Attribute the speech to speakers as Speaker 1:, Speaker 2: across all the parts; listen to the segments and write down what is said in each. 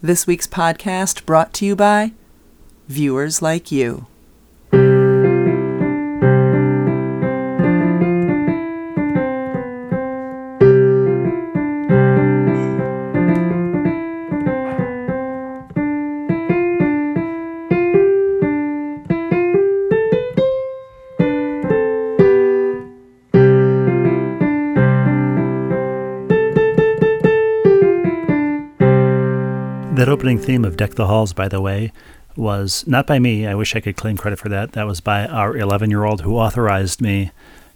Speaker 1: This week's podcast brought to you by viewers like you.
Speaker 2: Theme of Deck the Halls, by the way, was not by me. I wish I could claim credit for that. That was by our 11 year old who authorized me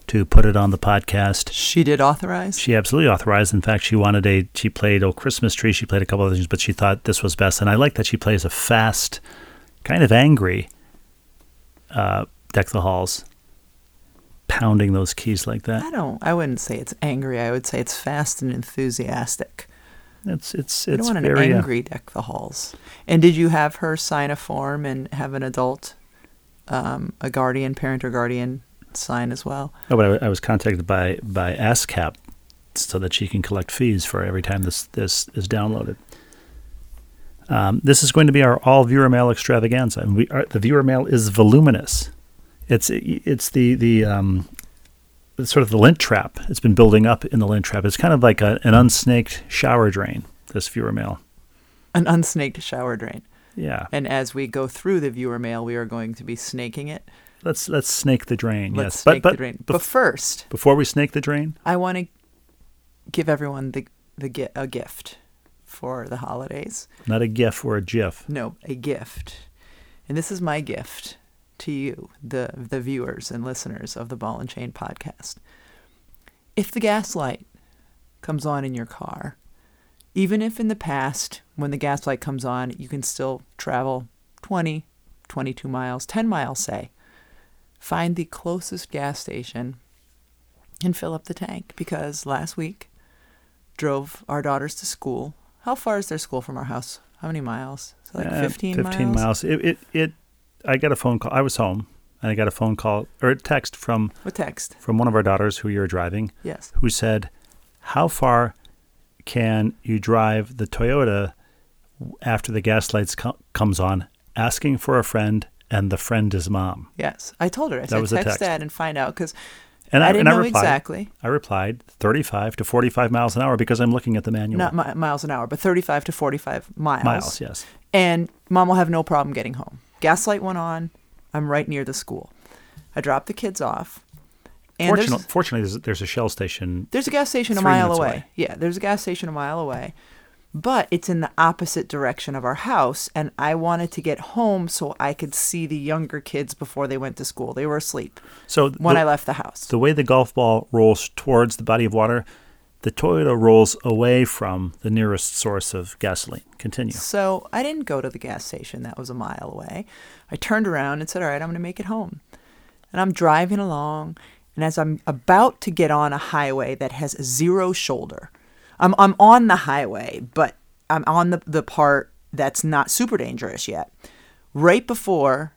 Speaker 2: to put it on the podcast.
Speaker 1: She did authorize?
Speaker 2: She absolutely authorized. In fact, she wanted a, she played Oh Christmas Tree. She played a couple of things, but she thought this was best. And I like that she plays a fast, kind of angry uh, Deck the Halls, pounding those keys like that.
Speaker 1: I don't, I wouldn't say it's angry. I would say it's fast and enthusiastic.
Speaker 2: It's, it's,
Speaker 1: I
Speaker 2: it's
Speaker 1: don't want
Speaker 2: very,
Speaker 1: an
Speaker 2: uh,
Speaker 1: angry Deck the Halls. And did you have her sign a form and have an adult, um, a guardian, parent or guardian sign as well?
Speaker 2: Oh, but I, I was contacted by by ASCAP so that she can collect fees for every time this this is downloaded. Um, this is going to be our all viewer mail extravaganza, and we are, the viewer mail is voluminous. It's it's the the um, sort of the lint trap. It's been building up in the lint trap. It's kind of like a, an unsnaked shower drain. This viewer mail,
Speaker 1: An unsnaked shower drain.
Speaker 2: yeah.
Speaker 1: And as we go through the viewer mail, we are going to be snaking it.
Speaker 2: Let's let's snake the drain.
Speaker 1: Let's
Speaker 2: yes,
Speaker 1: snake
Speaker 2: but but
Speaker 1: the drain.
Speaker 2: bef-
Speaker 1: But first,
Speaker 2: before we snake the drain,
Speaker 1: I want to give everyone the the gi- a gift for the holidays.
Speaker 2: not a GIF or a GIF.
Speaker 1: No, a gift. And this is my gift to you, the the viewers and listeners of the Ball and Chain podcast. If the gas light comes on in your car, even if in the past when the gas light comes on, you can still travel 20, 22 miles, 10 miles say, find the closest gas station and fill up the tank because last week drove our daughters to school. How far is their school from our house? How many miles? It like
Speaker 2: Uh,
Speaker 1: 15,
Speaker 2: 15 miles. It, it, it, I got a phone call. I was home and I got a phone call or a text from,
Speaker 1: a text?
Speaker 2: from one of our daughters who you're driving
Speaker 1: Yes.
Speaker 2: who said, How far can you drive the Toyota after the gas lights co- comes on? Asking for a friend and the friend is mom.
Speaker 1: Yes. I told her. I said,
Speaker 2: was
Speaker 1: text,
Speaker 2: text.
Speaker 1: dad and find out because
Speaker 2: And
Speaker 1: I,
Speaker 2: I,
Speaker 1: didn't
Speaker 2: and I
Speaker 1: know
Speaker 2: replied,
Speaker 1: exactly.
Speaker 2: I replied 35 to 45 miles an hour because I'm looking at the manual.
Speaker 1: Not mi- miles an hour, but 35 to 45 miles.
Speaker 2: miles, yes.
Speaker 1: And mom will have no problem getting home. Gaslight went on. I'm right near the school. I dropped the kids off. And
Speaker 2: Fortunately,
Speaker 1: there's,
Speaker 2: fortunately there's, there's a Shell station.
Speaker 1: there's a gas station a mile away.
Speaker 2: away.
Speaker 1: Yeah, there's a gas station a mile away. But it's in the opposite direction of our house. And I wanted to get home so I could see the younger kids before they went to school. They were asleep
Speaker 2: So
Speaker 1: when
Speaker 2: the-
Speaker 1: I left the house.
Speaker 2: the way the golf ball rolls towards the body of water, the Toyota rolls away from the nearest source of gasoline. Continue.
Speaker 1: So I didn't go to the gas station that was a mile away. I turned around and said, All right, I'm going to make it home. And I'm driving along. And as I'm about to get on a highway that has zero shoulder, I'm, I'm on the highway, but I'm on the, the part that's not super dangerous yet. Right before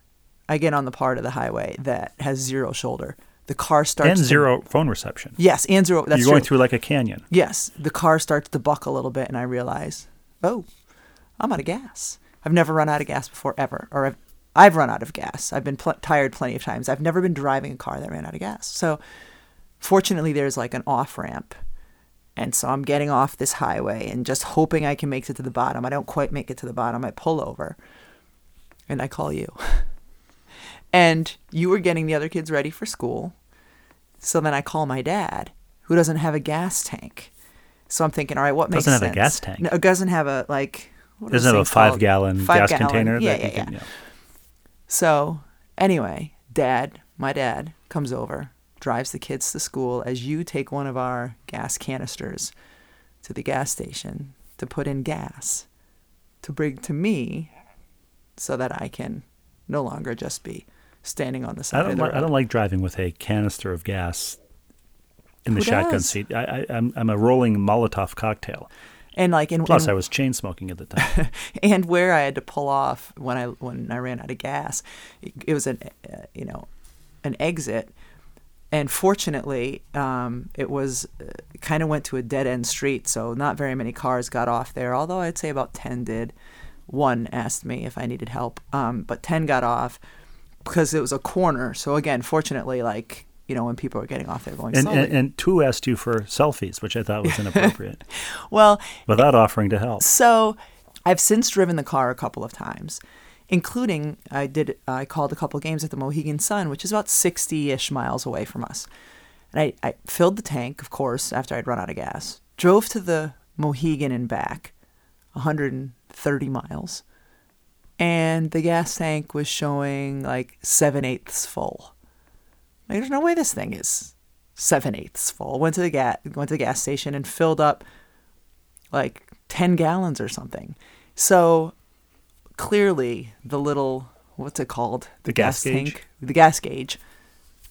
Speaker 1: I get on the part of the highway that has zero shoulder, the car starts
Speaker 2: And
Speaker 1: to-
Speaker 2: zero phone reception.
Speaker 1: Yes, and zero. That's
Speaker 2: You're going
Speaker 1: true.
Speaker 2: through like a canyon.
Speaker 1: Yes, the car starts to buck a little bit, and I realize, oh, I'm out of gas. I've never run out of gas before, ever. Or I've, I've run out of gas. I've been pl- tired plenty of times. I've never been driving a car that ran out of gas. So, fortunately, there's like an off ramp. And so I'm getting off this highway and just hoping I can make it to the bottom. I don't quite make it to the bottom. I pull over and I call you. and you were getting the other kids ready for school. So then I call my dad, who doesn't have a gas tank. So I'm thinking, all right, what makes
Speaker 2: Doesn't have a gas tank?
Speaker 1: No, it doesn't have a like.
Speaker 2: Doesn't have a
Speaker 1: things called?
Speaker 2: five gallon
Speaker 1: Five
Speaker 2: gas
Speaker 1: gallon.
Speaker 2: container.
Speaker 1: Yeah,
Speaker 2: that
Speaker 1: yeah,
Speaker 2: you can-
Speaker 1: yeah. So anyway, dad, my dad comes over, drives the kids to school as you take one of our gas canisters to the gas station to put in gas to bring to me so that I can no longer just be standing on the side
Speaker 2: I
Speaker 1: of
Speaker 2: don't
Speaker 1: the
Speaker 2: like.
Speaker 1: road.
Speaker 2: I don't like driving with a canister of gas in the
Speaker 1: Who
Speaker 2: shotgun
Speaker 1: does?
Speaker 2: seat. I, I, I'm I'm a rolling Molotov cocktail.
Speaker 1: and like in,
Speaker 2: Plus, I was chain smoking at the time.
Speaker 1: and where I had to pull off when I when I ran out of gas, it, it was an uh, you know an exit, and fortunately, um, it was uh, kind of went to a dead end street, so not very many cars got off there. Although I'd say about ten did. One asked me if I needed help, um, but ten got off because it was a corner. So again, fortunately, like you know, when people are getting off, they're going
Speaker 2: And,
Speaker 1: slowly.
Speaker 2: and, and two asked you for selfies, which I thought was inappropriate,
Speaker 1: well,
Speaker 2: without offering to help.
Speaker 1: So I've since driven the car a couple of times, including I did I called a couple games at the Mohegan Sun, which is about 60-ish miles away from us. And I, I filled the tank, of course, after I'd run out of gas. Drove to the Mohegan and back, 130 miles. And the gas tank was showing like seven eighths full. Like, there's no way this thing is seven eighths full. Went to the gas went to the gas station and filled up like 10 gallons or something. So clearly the little what's it called?
Speaker 2: The gas gauge?
Speaker 1: the gas gauge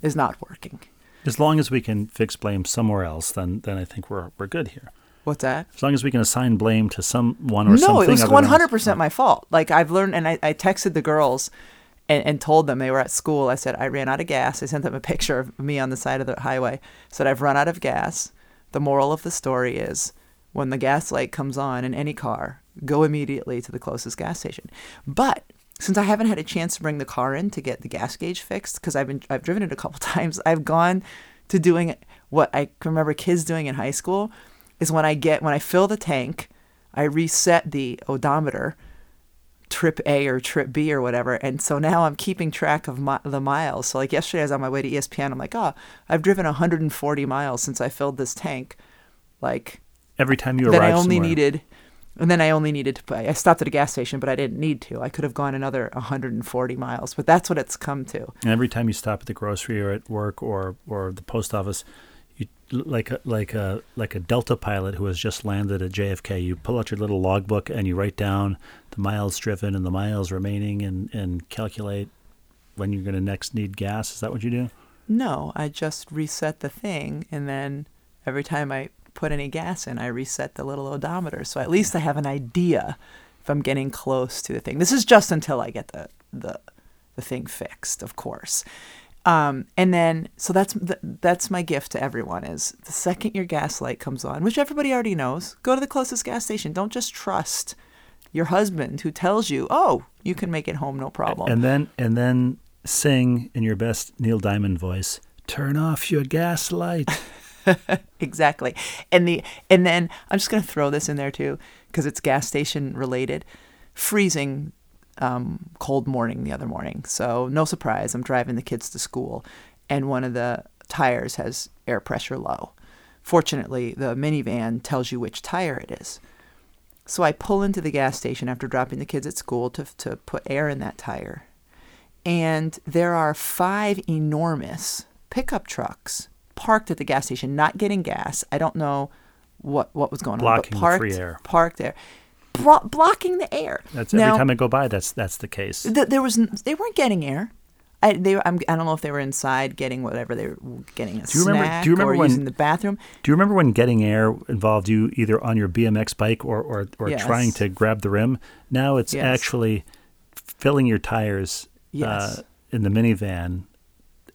Speaker 1: is not working.
Speaker 2: As long as we can fix blame somewhere else, then then I think we're we're good here.
Speaker 1: What's that?
Speaker 2: As long as we can assign blame to someone or
Speaker 1: no,
Speaker 2: something.
Speaker 1: it was one hundred percent oh. my fault. Like I've learned, and I, I texted the girls and, and told them they were at school. I said I ran out of gas. I sent them a picture of me on the side of the highway. Said I've run out of gas. The moral of the story is when the gas light comes on in any car, go immediately to the closest gas station. But since I haven't had a chance to bring the car in to get the gas gauge fixed, because I've been I've driven it a couple times, I've gone to doing what I remember kids doing in high school is when I get when I fill the tank, I reset the odometer, trip A or trip B or whatever, and so now I'm keeping track of mi- the miles. So like yesterday, I was on my way to ESPN. I'm like, oh, I've driven 140 miles since I filled this tank. Like
Speaker 2: Every time you
Speaker 1: then I
Speaker 2: arrive
Speaker 1: only
Speaker 2: somewhere.
Speaker 1: needed, and then I only needed to. pay. I stopped at a gas station, but I didn't need to. I could have gone another 140 miles, but that's what it's come to.
Speaker 2: And every time you stop at the grocery or at work or or the post office, you like a, like a like a Delta pilot who has just landed at JFK. You pull out your little logbook and you write down the miles driven and the miles remaining and and calculate when you're going to next need gas. Is that what you do?
Speaker 1: No, I just reset the thing, and then every time I put any gas in, I reset the little odometer. So at least I have an idea if I'm getting close to the thing. This is just until I get the the, the thing fixed, of course. Um, and then, so that's th- that's my gift to everyone: is the second your gas light comes on, which everybody already knows, go to the closest gas station. Don't just trust your husband who tells you, "Oh, you can make it home, no problem."
Speaker 2: And then and then sing in your best Neil Diamond voice. Turn off your gas light.
Speaker 1: exactly. And the and then I'm just gonna throw this in there too because it's gas station related. Freezing, um, cold morning the other morning. So no surprise. I'm driving the kids to school, and one of the tires has air pressure low. Fortunately, the minivan tells you which tire it is. So I pull into the gas station after dropping the kids at school to to put air in that tire, and there are five enormous pickup trucks parked at the gas station, not getting gas. I don't know what what was going
Speaker 2: Blocking
Speaker 1: on, but parked,
Speaker 2: free air.
Speaker 1: parked there, Bro- blocking the air.
Speaker 2: That's
Speaker 1: now,
Speaker 2: every time I go by. That's that's the case.
Speaker 1: th- there was n- they weren't getting air. I they I'm, I don't know if they were inside getting whatever they were getting a
Speaker 2: Do you remember-
Speaker 1: snack
Speaker 2: do you remember
Speaker 1: or
Speaker 2: when-
Speaker 1: using the bathroom.
Speaker 2: Do you remember when getting air involved you either on your BMX bike or or, or
Speaker 1: Yes.
Speaker 2: trying to grab the rim? Now it's
Speaker 1: Yes.
Speaker 2: actually filling your tires
Speaker 1: Yes.
Speaker 2: uh, in the minivan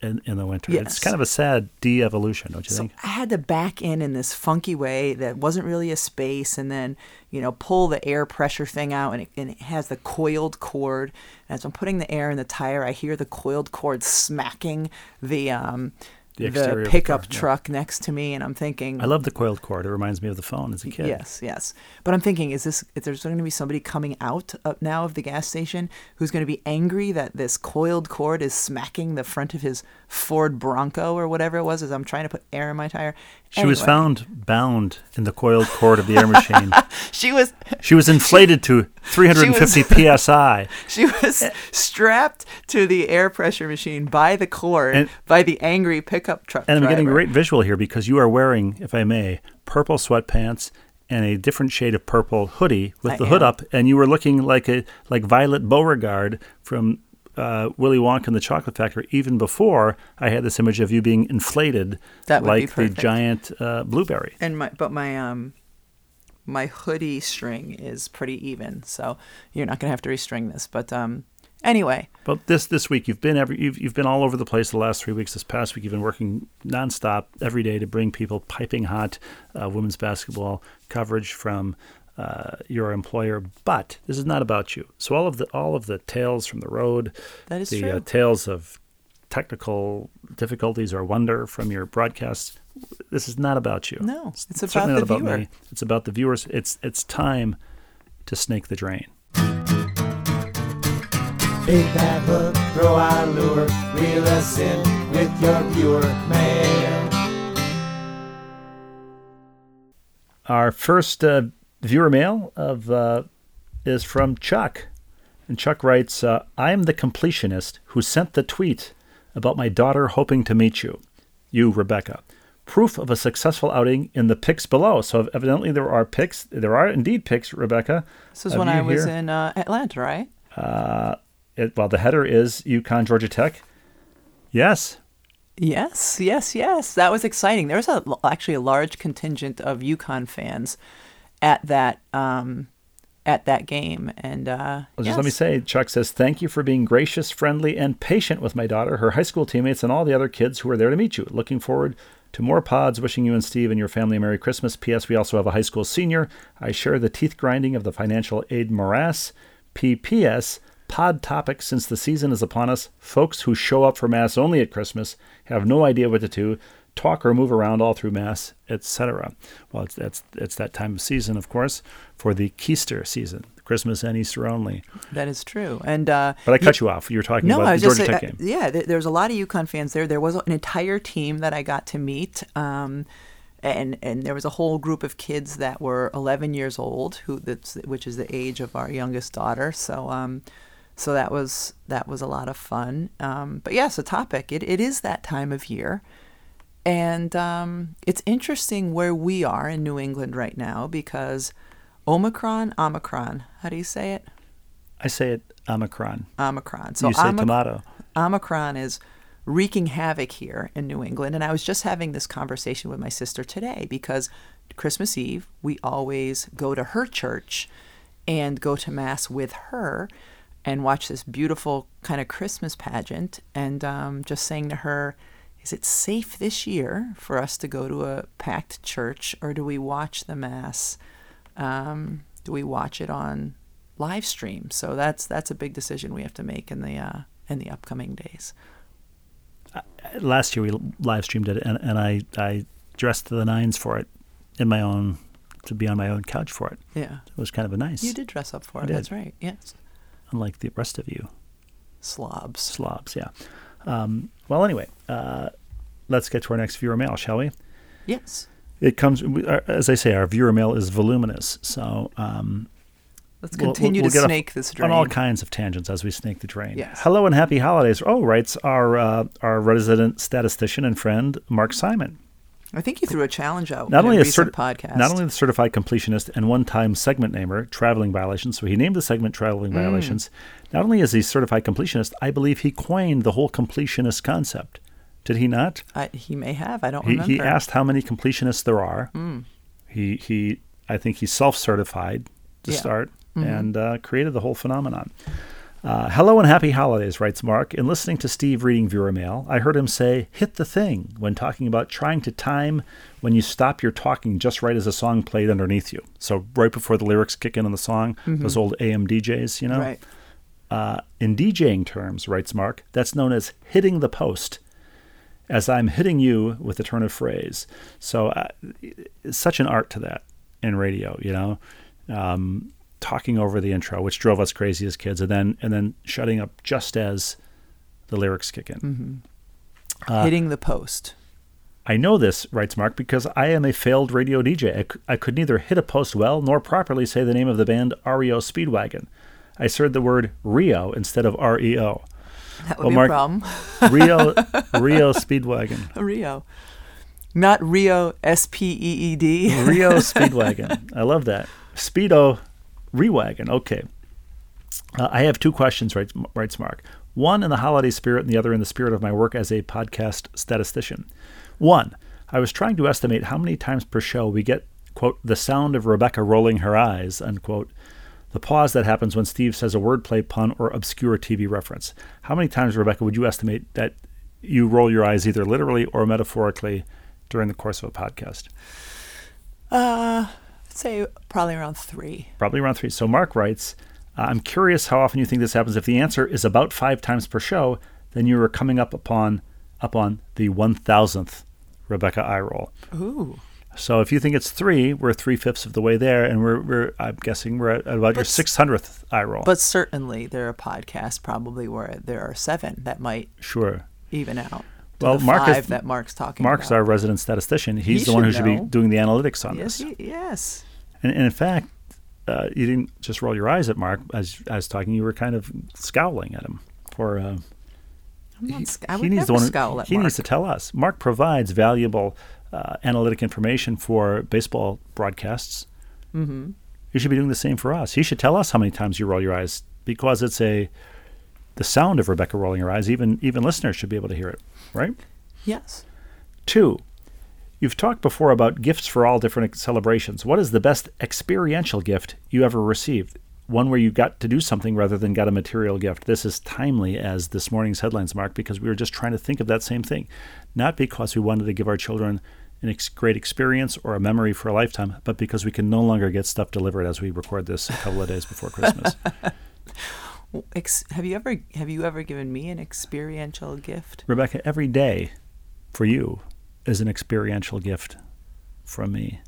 Speaker 2: in, in the winter. It's kind of a sad de-evolution, don't you
Speaker 1: So
Speaker 2: think?
Speaker 1: I had to back in in this funky way that wasn't really a space, and then you know pull the air pressure thing out, and it, and it has the coiled cord. And as I'm putting the air in the tire, I hear the coiled cord smacking the um,
Speaker 2: The
Speaker 1: the, pickup
Speaker 2: car, yeah.
Speaker 1: truck next to me, and I'm thinking,
Speaker 2: I love the coiled cord. It reminds me of the phone as a kid.
Speaker 1: Yes, yes. But I'm thinking, is this? Is there's going to be somebody coming out of now of the gas station who's going to be angry that this coiled cord is smacking the front of his Ford Bronco or whatever it was as I'm trying to put air in my tire.
Speaker 2: She was found bound in the coiled cord of the air machine.
Speaker 1: She was.
Speaker 2: She was inflated to 350 psi.
Speaker 1: She was eh. strapped to the air pressure machine by the cord
Speaker 2: And-
Speaker 1: by the angry pickup truck
Speaker 2: And I'm getting a great visual here because you are wearing, if I may, purple sweatpants and a different shade of purple hoodie with
Speaker 1: I
Speaker 2: the hood up, and you were looking like a like Violet Beauregarde from uh, Willy Wonka and the Chocolate Factory. Even before I had this image of you being inflated,
Speaker 1: That
Speaker 2: like the giant uh, blueberry.
Speaker 1: and my but my um my hoodie string is pretty even so you're not gonna have to restring this but um Anyway,
Speaker 2: But this this week you've been every you've, you've been all over the place the last three weeks. This past week you've been working nonstop every day to bring people piping hot uh, women's basketball coverage from uh, your employer. But this is not about you. So all of the all of the tales from the road,
Speaker 1: that is
Speaker 2: the
Speaker 1: true.
Speaker 2: uh, tales of technical difficulties or wonder from your broadcasts. This is not about you.
Speaker 1: no, it's about the
Speaker 2: about
Speaker 1: viewer.
Speaker 2: me. It's about the viewers. It's it's time to snake the drain.
Speaker 3: Bait that hook, throw our lure, reel us in with your viewer mail.
Speaker 2: Our first uh, viewer mail of uh, is from Chuck, and Chuck writes, uh, "I am the completionist who sent the tweet about my daughter hoping to meet you, you Rebecca. Proof of a successful outing in the pics below. So evidently there are pics. There are indeed pics, Rebecca.
Speaker 1: This was
Speaker 2: of
Speaker 1: when I was
Speaker 2: here.
Speaker 1: in uh, Atlanta, right?
Speaker 2: It, well, the header is UConn Georgia Tech. Yes,
Speaker 1: Yes, yes, yes. That was exciting. There was a, actually a large contingent of UConn fans at that um, at that game, and uh,
Speaker 2: Well, just let me say, Chuck says, Thank you for being gracious, friendly, and patient with my daughter, her high school teammates, and all the other kids who are there to meet you. Looking forward to more pods. Wishing you and Steve and your family a Merry Christmas. P.S. We also have a high school senior. I share the teeth grinding of the financial aid morass. P.P.S. Pod topic since the season is upon us. Folks who show up for Mass only at Christmas have no idea what to do. Talk or move around all through Mass, etc. Well, it's that's it's that time of season, of course, for the Keister season, Christmas and Easter only.
Speaker 1: that is true. And uh,
Speaker 2: But I cut you off. You were talking
Speaker 1: no, I
Speaker 2: about
Speaker 1: was
Speaker 2: the
Speaker 1: just
Speaker 2: Georgia
Speaker 1: say-
Speaker 2: Tech
Speaker 1: uh,
Speaker 2: game.
Speaker 1: yeah. Th- there was a lot of UConn fans there. There was an entire team that I got to meet. Um, and, and there was a whole group of kids that were 11 years old, who that's which is the age of our youngest daughter. So um, so that was that was a lot of fun. Um, but yes, a topic. It, it is that time of year, and um, it's interesting where we are in New England right now because Omicron, Omicron. How do you say it?
Speaker 2: I say it Omicron.
Speaker 1: Omicron. So
Speaker 2: you say
Speaker 1: Omic-
Speaker 2: tomato.
Speaker 1: Omicron is wreaking havoc here in New England. And I was just having this conversation with my sister today because Christmas Eve, we always go to her church and go to Mass with her and watch this beautiful kind of Christmas pageant. And um, just saying to her, is it safe this year for us to go to a packed church or do we watch the Mass? Um, do we watch it on live stream? So that's that's a big decision we have to make in the uh, in the upcoming days.
Speaker 2: Last year we live streamed it, and, and I, I dressed to the nines for it in my own, to be on my own couch for it.
Speaker 1: Yeah,
Speaker 2: It was kind of a nice,
Speaker 1: you did dress up for
Speaker 2: I
Speaker 1: it.
Speaker 2: did.
Speaker 1: That's right. Yes,
Speaker 2: unlike the rest of you
Speaker 1: slobs.
Speaker 2: slobs. Yeah. Um, well, anyway, uh, let's get to our next viewer mail, shall we?
Speaker 1: Yes.
Speaker 2: It comes, as I say, our viewer mail is voluminous. So um,
Speaker 1: Let's
Speaker 2: We'll- we'll-
Speaker 1: continue
Speaker 2: we'll
Speaker 1: to snake this drain.
Speaker 2: on all kinds of tangents as we snake the drain.
Speaker 1: Yes.
Speaker 2: Hello and happy holidays. Oh, writes our uh, our resident statistician and friend Mark Simon.
Speaker 1: I think you threw a challenge out.
Speaker 2: Not only
Speaker 1: a
Speaker 2: a certi-
Speaker 1: podcast.
Speaker 2: not only the certified completionist and one-time segment namer, traveling violations. So he named the segment traveling
Speaker 1: Mm.
Speaker 2: violations. Not only is he certified completionist, I believe he coined the whole completionist concept. Did he not?
Speaker 1: I, he may have. I don't
Speaker 2: He,
Speaker 1: remember.
Speaker 2: he asked how many completionists there are.
Speaker 1: Mm.
Speaker 2: He he. I think he's self-certified to
Speaker 1: Yeah.
Speaker 2: start
Speaker 1: Mhm.
Speaker 2: and uh, created the whole phenomenon. Uh, hello and happy holidays, writes Mark. In listening to Steve reading viewer mail, I heard him say, hit the thing when talking about trying to time when you stop your talking just right as a song played underneath you. So, right before the lyrics kick in on the song, those old AM DJs, you know?
Speaker 1: Mm-hmm. Right.
Speaker 2: Uh, in DJing terms, writes Mark, that's known as hitting the post, as I'm hitting you with a turn of phrase. So, uh, it's such an art to that in radio, you know, um, talking over the intro, which drove us crazy as kids, and then and then shutting up just as the lyrics kick in. Uh,
Speaker 1: Hitting the post.
Speaker 2: I know this, writes Mark, because I am a failed radio DJ. I, c- I could neither hit a post well nor properly say the name of the band REO Speedwagon. I said the word Rio instead of REO.
Speaker 1: That would
Speaker 2: well,
Speaker 1: be
Speaker 2: Mark-
Speaker 1: a problem.
Speaker 2: Rio Rio Speedwagon.
Speaker 1: Rio. Not Rio S P E E D.
Speaker 2: Rio Speedwagon. I love that. Speedo Rewagon. Okay. Uh, I have two questions, writes, writes Mark. One in the holiday spirit, and the other in the spirit of my work as a podcast statistician. One, I was trying to estimate how many times per show we get, quote, the sound of Rebecca rolling her eyes, unquote. The pause that happens when Steve says a wordplay, pun, or obscure TV reference. How many times, Rebecca, would you estimate that you roll your eyes either literally or metaphorically during the course of a podcast?
Speaker 1: Uh, say probably around three.
Speaker 2: Probably around three. So Mark writes, uh, I'm curious how often you think this happens. If the answer is about five times per show, then you are coming up upon upon the one thousandth Rebecca eye roll.
Speaker 1: Ooh.
Speaker 2: So if you think it's three, we're three fifths of the way there, and we're, we're I'm guessing we're at about your
Speaker 1: But s-
Speaker 2: six hundredth eye roll.
Speaker 1: But certainly there are podcasts probably where there are seven that might
Speaker 2: sure.
Speaker 1: even out.
Speaker 2: Well, Mark is-
Speaker 1: that Mark's talking
Speaker 2: Mark's
Speaker 1: about.
Speaker 2: our resident statistician. He's
Speaker 1: He
Speaker 2: the one who
Speaker 1: should
Speaker 2: should be doing the analytics on
Speaker 1: yes,
Speaker 2: this.
Speaker 1: he- yes.
Speaker 2: And, and in fact, uh, you didn't just roll your eyes at Mark as I was talking. You were kind of scowling at him for. Uh,
Speaker 1: I'm not,
Speaker 2: he, he needs one.
Speaker 1: scowl at
Speaker 2: he
Speaker 1: Mark.
Speaker 2: needs to tell us. Mark provides valuable uh, analytic information for baseball broadcasts.
Speaker 1: mm-hmm.
Speaker 2: You should be doing the same for us. He should tell us how many times you roll your eyes because it's a the sound of Rebecca rolling her eyes. Even even listeners should be able to hear it, right?
Speaker 1: Yes.
Speaker 2: Two, you've talked before about gifts for all different celebrations. What is the best experiential gift you ever received? One where you got to do something rather than got a material gift. This is timely as this morning's headlines, Mark, because we were just trying to think of that same thing. Not because we wanted to give our children an ex- great experience or a memory for a lifetime, but because we can no longer get stuff delivered as we record this a couple of days before Christmas.
Speaker 1: Have you ever have you ever given me an experiential gift?
Speaker 2: Rebecca, every day for you is an experiential gift from me.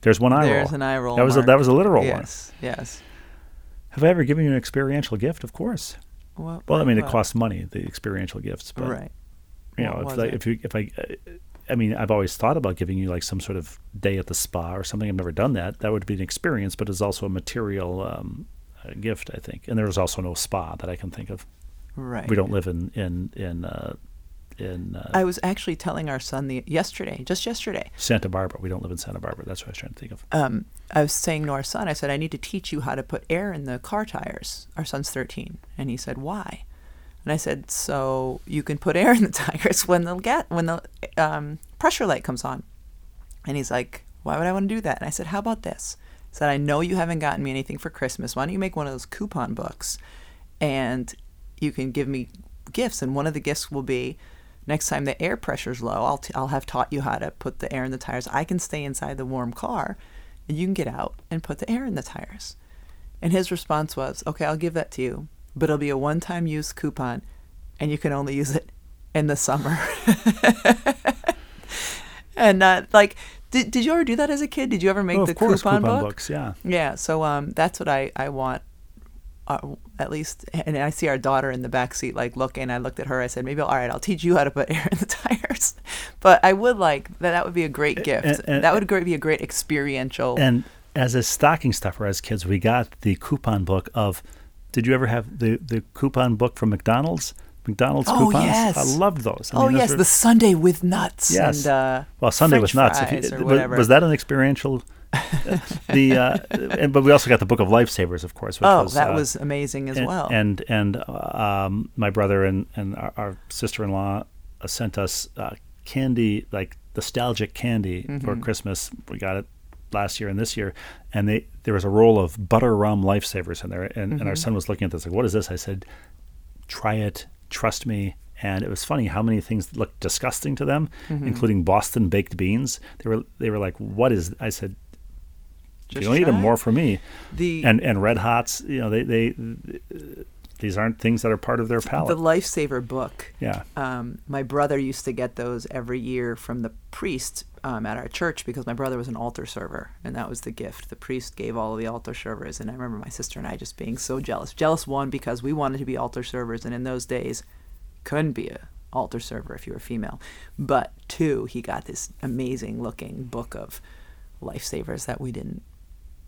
Speaker 2: There's one eye
Speaker 1: There's
Speaker 2: roll.
Speaker 1: There's an eye roll.
Speaker 2: That was a, that was a literal one.
Speaker 1: yes. Yes.
Speaker 2: Have I ever given you an experiential gift? Of course.
Speaker 1: Well,
Speaker 2: Well, I mean, it
Speaker 1: what?
Speaker 2: costs money, the experiential gifts, but
Speaker 1: right.
Speaker 2: you
Speaker 1: What
Speaker 2: know, if
Speaker 1: it?
Speaker 2: if you if I, uh, I mean, I've always thought about giving you like some sort of day at the spa or something. I've never done that. That would be an experience, but it's also a material um, uh, gift, I think. And there's also no spa that I can think of.
Speaker 1: Right.
Speaker 2: We don't live in in in uh, in uh,
Speaker 1: I was actually telling our son the yesterday, just yesterday.
Speaker 2: Santa Barbara. We don't live in Santa Barbara. That's what I was trying to think of.
Speaker 1: Um, I was saying to our son, I said, I need to teach you how to put air in the car tires. Our son's 13, and he said, Why? And I said, So you can put air in the tires when the get when the um, pressure light comes on. And he's like, Why would I want to do that? And I said, How about this? I said, I know you haven't gotten me anything for Christmas. Why don't you make one of those coupon books, and you can give me gifts? And one of the gifts will be next time the air pressure's low, I'll, t- I'll have taught you how to put the air in the tires. I can stay inside the warm car, and you can get out and put the air in the tires. And his response was, okay, I'll give that to you, but it'll be a one time use coupon, and you can only use it in the summer. and uh, like, did, did you ever do that as a kid? Did you ever make
Speaker 2: Oh,
Speaker 1: the
Speaker 2: course,
Speaker 1: coupon,
Speaker 2: coupon
Speaker 1: book?
Speaker 2: books. Yeah.
Speaker 1: Yeah, so um, that's what I I want. Uh, at least, and I see our daughter in the back seat, like looking. I looked at her. I said, "Maybe all right, I'll teach you how to put air in the tires." But I would like that. That would be a great gift.
Speaker 2: and- and-
Speaker 1: that would be a great experiential.
Speaker 2: And as a stocking stuffer as kids, we got the coupon book of. Did you ever have the the coupon book from McDonald's? McDonald's
Speaker 1: Oh,
Speaker 2: coupons.
Speaker 1: yes.
Speaker 2: I loved those. I
Speaker 1: oh
Speaker 2: mean, those
Speaker 1: yes,
Speaker 2: were-
Speaker 1: the sundae with nuts.
Speaker 2: Yes.
Speaker 1: And, uh,
Speaker 2: well, Sunday
Speaker 1: French
Speaker 2: was nuts. If you- was- was that an experiential? the uh, and, but we also got the book of lifesavers, of course. Which
Speaker 1: oh,
Speaker 2: was,
Speaker 1: that
Speaker 2: uh,
Speaker 1: was amazing as
Speaker 2: and,
Speaker 1: well.
Speaker 2: And and uh, um, my brother and and our, our sister-in-law uh, sent us uh, candy, like nostalgic candy
Speaker 1: Mm-hmm.
Speaker 2: for Christmas. We got it last year and this year, and they there was a roll of butter rum lifesavers in there, and, and
Speaker 1: Mm-hmm.
Speaker 2: our son was looking at this like, "What is this?" I said, "Try it, trust me." And it was funny how many things looked disgusting to them,
Speaker 1: Mm-hmm.
Speaker 2: including Boston baked beans. They were they were like, "What is?" I said,
Speaker 1: Just
Speaker 2: "You don't eat them more for me."
Speaker 1: the
Speaker 2: and and red hots you know they they these aren't things that are part of their palate.
Speaker 1: the lifesaver book.
Speaker 2: yeah
Speaker 1: Um, my brother used to get those every year from the priest um, at our church because my brother was an altar server, and that was the gift. The priest gave all of the altar servers, and I remember my sister and I just being so jealous. Jealous one because we wanted to be altar servers, and in those days, couldn't be a altar server if you were female. But two, he got this amazing looking book of lifesavers that we didn't.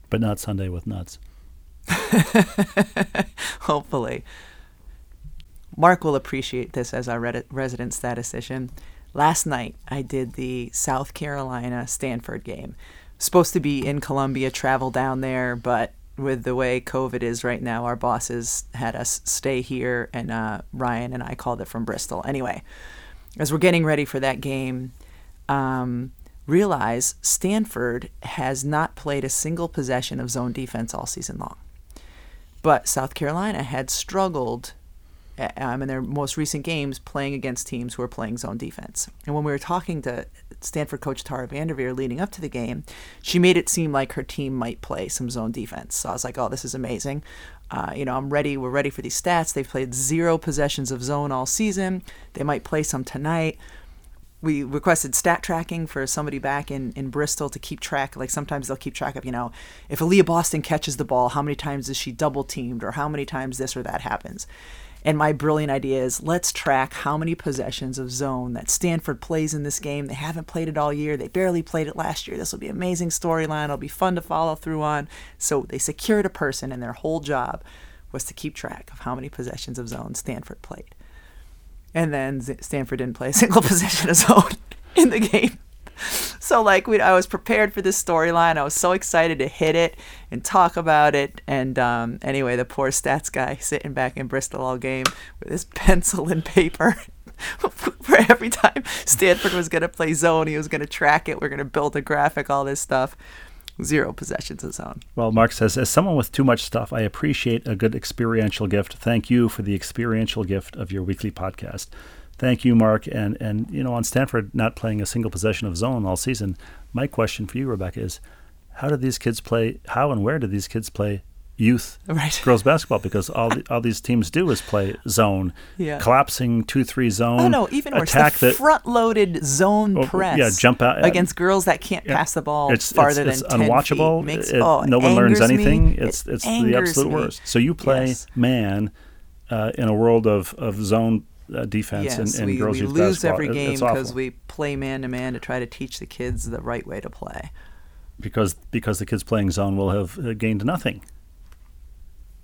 Speaker 2: but not sundae with nuts
Speaker 1: Hopefully. Mark will appreciate this as our resident statistician. Last night, I did the South Carolina Stanford game. Supposed to be in Columbia, travel down there, but with the way COVID is right now, our bosses had us stay here, and uh, Ryan and I called it from Bristol. Anyway, as we're getting ready for that game, um, realize Stanford has not played a single possession of zone defense all season long. But South Carolina had struggled um, in their most recent games playing against teams who are playing zone defense. And when we were talking to Stanford coach Tara Vanderveer leading up to the game, she made it seem like her team might play some zone defense. So I was like, oh, this is amazing. Uh, you know, I'm ready. We're ready for these stats. They've played zero possessions of zone all season. They might play some tonight. We requested stat tracking for somebody back in, in Bristol to keep track. Like sometimes they'll keep track of, you know, if Aaliyah Boston catches the ball, how many times is she double teamed or how many times this or that happens. And my brilliant idea is let's track how many possessions of zone that Stanford plays in this game. They haven't played it all year. They barely played it last year. This will be an amazing storyline. It'll be fun to follow through on. So they secured a person, and their whole job was to keep track of how many possessions of zone Stanford played. And then Stanford didn't play a single possession of zone in the game so like we, I was prepared for this storyline. I was so excited to hit it and talk about it. And um, anyway, the poor stats guy sitting back in Bristol all game with his pencil and paper. for every time Stanford was going to play zone, he was going to track it. We're going to build a graphic, all this stuff. Zero possessions of zone.
Speaker 2: Well, Mark says, as someone with too much stuff, I appreciate a good experiential gift. Thank you for the experiential gift of your weekly podcast thank you, Mark. And and you know, on Stanford not playing a single possession of zone all season, my question for you, Rebecca, is how did these kids play? How and where did these kids play youth
Speaker 1: right.
Speaker 2: girls basketball? Because all the, all these teams do is play zone,
Speaker 1: yeah.
Speaker 2: collapsing two three zone.
Speaker 1: Oh no, even worse, attack the front-loaded zone
Speaker 2: oh,
Speaker 1: press.
Speaker 2: Yeah, jump out
Speaker 1: against girls that can't yeah. pass the ball
Speaker 2: it's,
Speaker 1: farther
Speaker 2: it's,
Speaker 1: than
Speaker 2: it's unwatchable.
Speaker 1: Makes,
Speaker 2: it,
Speaker 1: oh,
Speaker 2: no one learns anything.
Speaker 1: Me.
Speaker 2: It's
Speaker 1: it
Speaker 2: it's the absolute
Speaker 1: me.
Speaker 2: worst. So you play
Speaker 1: yes.
Speaker 2: man uh, in a world of of zone uh, defense
Speaker 1: yes,
Speaker 2: and, and
Speaker 1: we,
Speaker 2: girls
Speaker 1: we
Speaker 2: youth
Speaker 1: lose
Speaker 2: basketball.
Speaker 1: every game because we play man to man to try to teach the kids the right way to play.
Speaker 2: because because the kids playing zone will have uh, gained nothing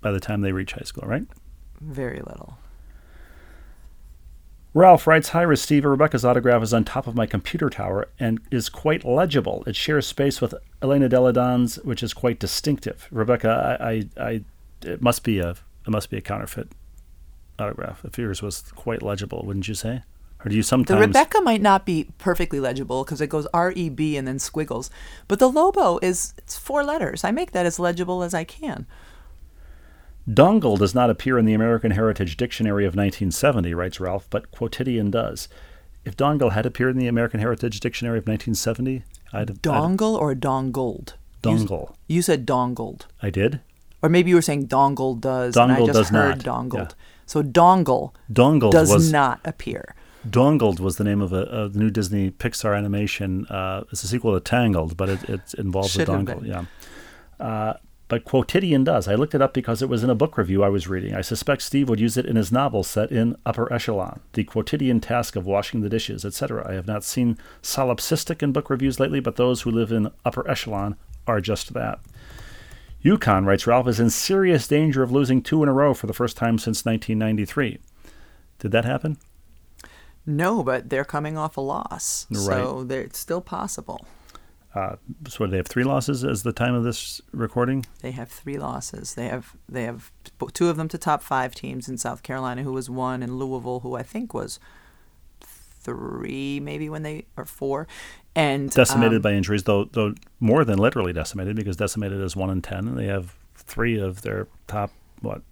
Speaker 2: by the time they reach high school, right?
Speaker 1: Very little.
Speaker 2: Ralph writes, Hi, Restiva. Rebecca's autograph is on top of my computer tower and is quite legible. It shares space with Elena Delle Donne's, which is quite distinctive. Rebecca, I, I, I it must be a it must be a counterfeit autograph. If yours was quite legible, wouldn't you say? Or do you sometimes.
Speaker 1: The Rebecca might not be perfectly legible because it goes R E B and then squiggles, but the Lobo is it's four letters. I make that as legible as I can.
Speaker 2: Dongle does not appear in the American Heritage Dictionary of 1970, writes Ralph, but quotidian does. If dongle had appeared in the American Heritage Dictionary of 1970, I'd have I'd-
Speaker 1: Dongle or dongled?
Speaker 2: Dongle.
Speaker 1: you said dongled,
Speaker 2: I did.
Speaker 1: or maybe you were saying dongle does, and I
Speaker 2: Dongle
Speaker 1: just
Speaker 2: does
Speaker 1: heard
Speaker 2: not,
Speaker 1: dongled.
Speaker 2: yeah.
Speaker 1: So dongle
Speaker 2: Dongled
Speaker 1: does
Speaker 2: was
Speaker 1: not appear.
Speaker 2: Dongled was the name of a, the new Disney Pixar animation. Uh, it's a sequel to Tangled, but it, it involves
Speaker 1: Should
Speaker 2: a dongle. Yeah. Uh, but quotidian does. I looked it up because it was in a book review I was reading. I suspect Steve would use it in his novel set in upper echelon, the quotidian task of washing the dishes, etc. I have not seen solipsistic in book reviews lately, but those who live in upper echelon are just that. UConn, writes Ralph, is in serious danger of losing two in a row for the first time since 1993. Did that happen?
Speaker 1: No, but they're coming off a loss, so they're, it's still possible.
Speaker 2: Uh, so they have three losses as the time of this recording.
Speaker 1: They have three losses. They have they have two of them to top five teams in South Carolina, who was one, and Louisville, who I think was three, maybe when they or four, and
Speaker 2: Decimated
Speaker 1: um,
Speaker 2: by injuries, though though more than literally decimated, because decimated is one in ten, and they have three of their top what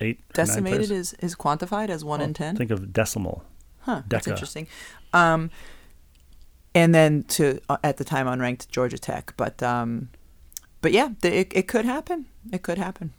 Speaker 2: eight.
Speaker 1: decimated is is quantified as one
Speaker 2: Well,
Speaker 1: in ten.
Speaker 2: Think of decimal.
Speaker 1: Huh, that's
Speaker 2: Deca.
Speaker 1: interesting. Um, and then to uh, at the time unranked Georgia Tech, but um, but yeah, th- it it could happen. It could happen.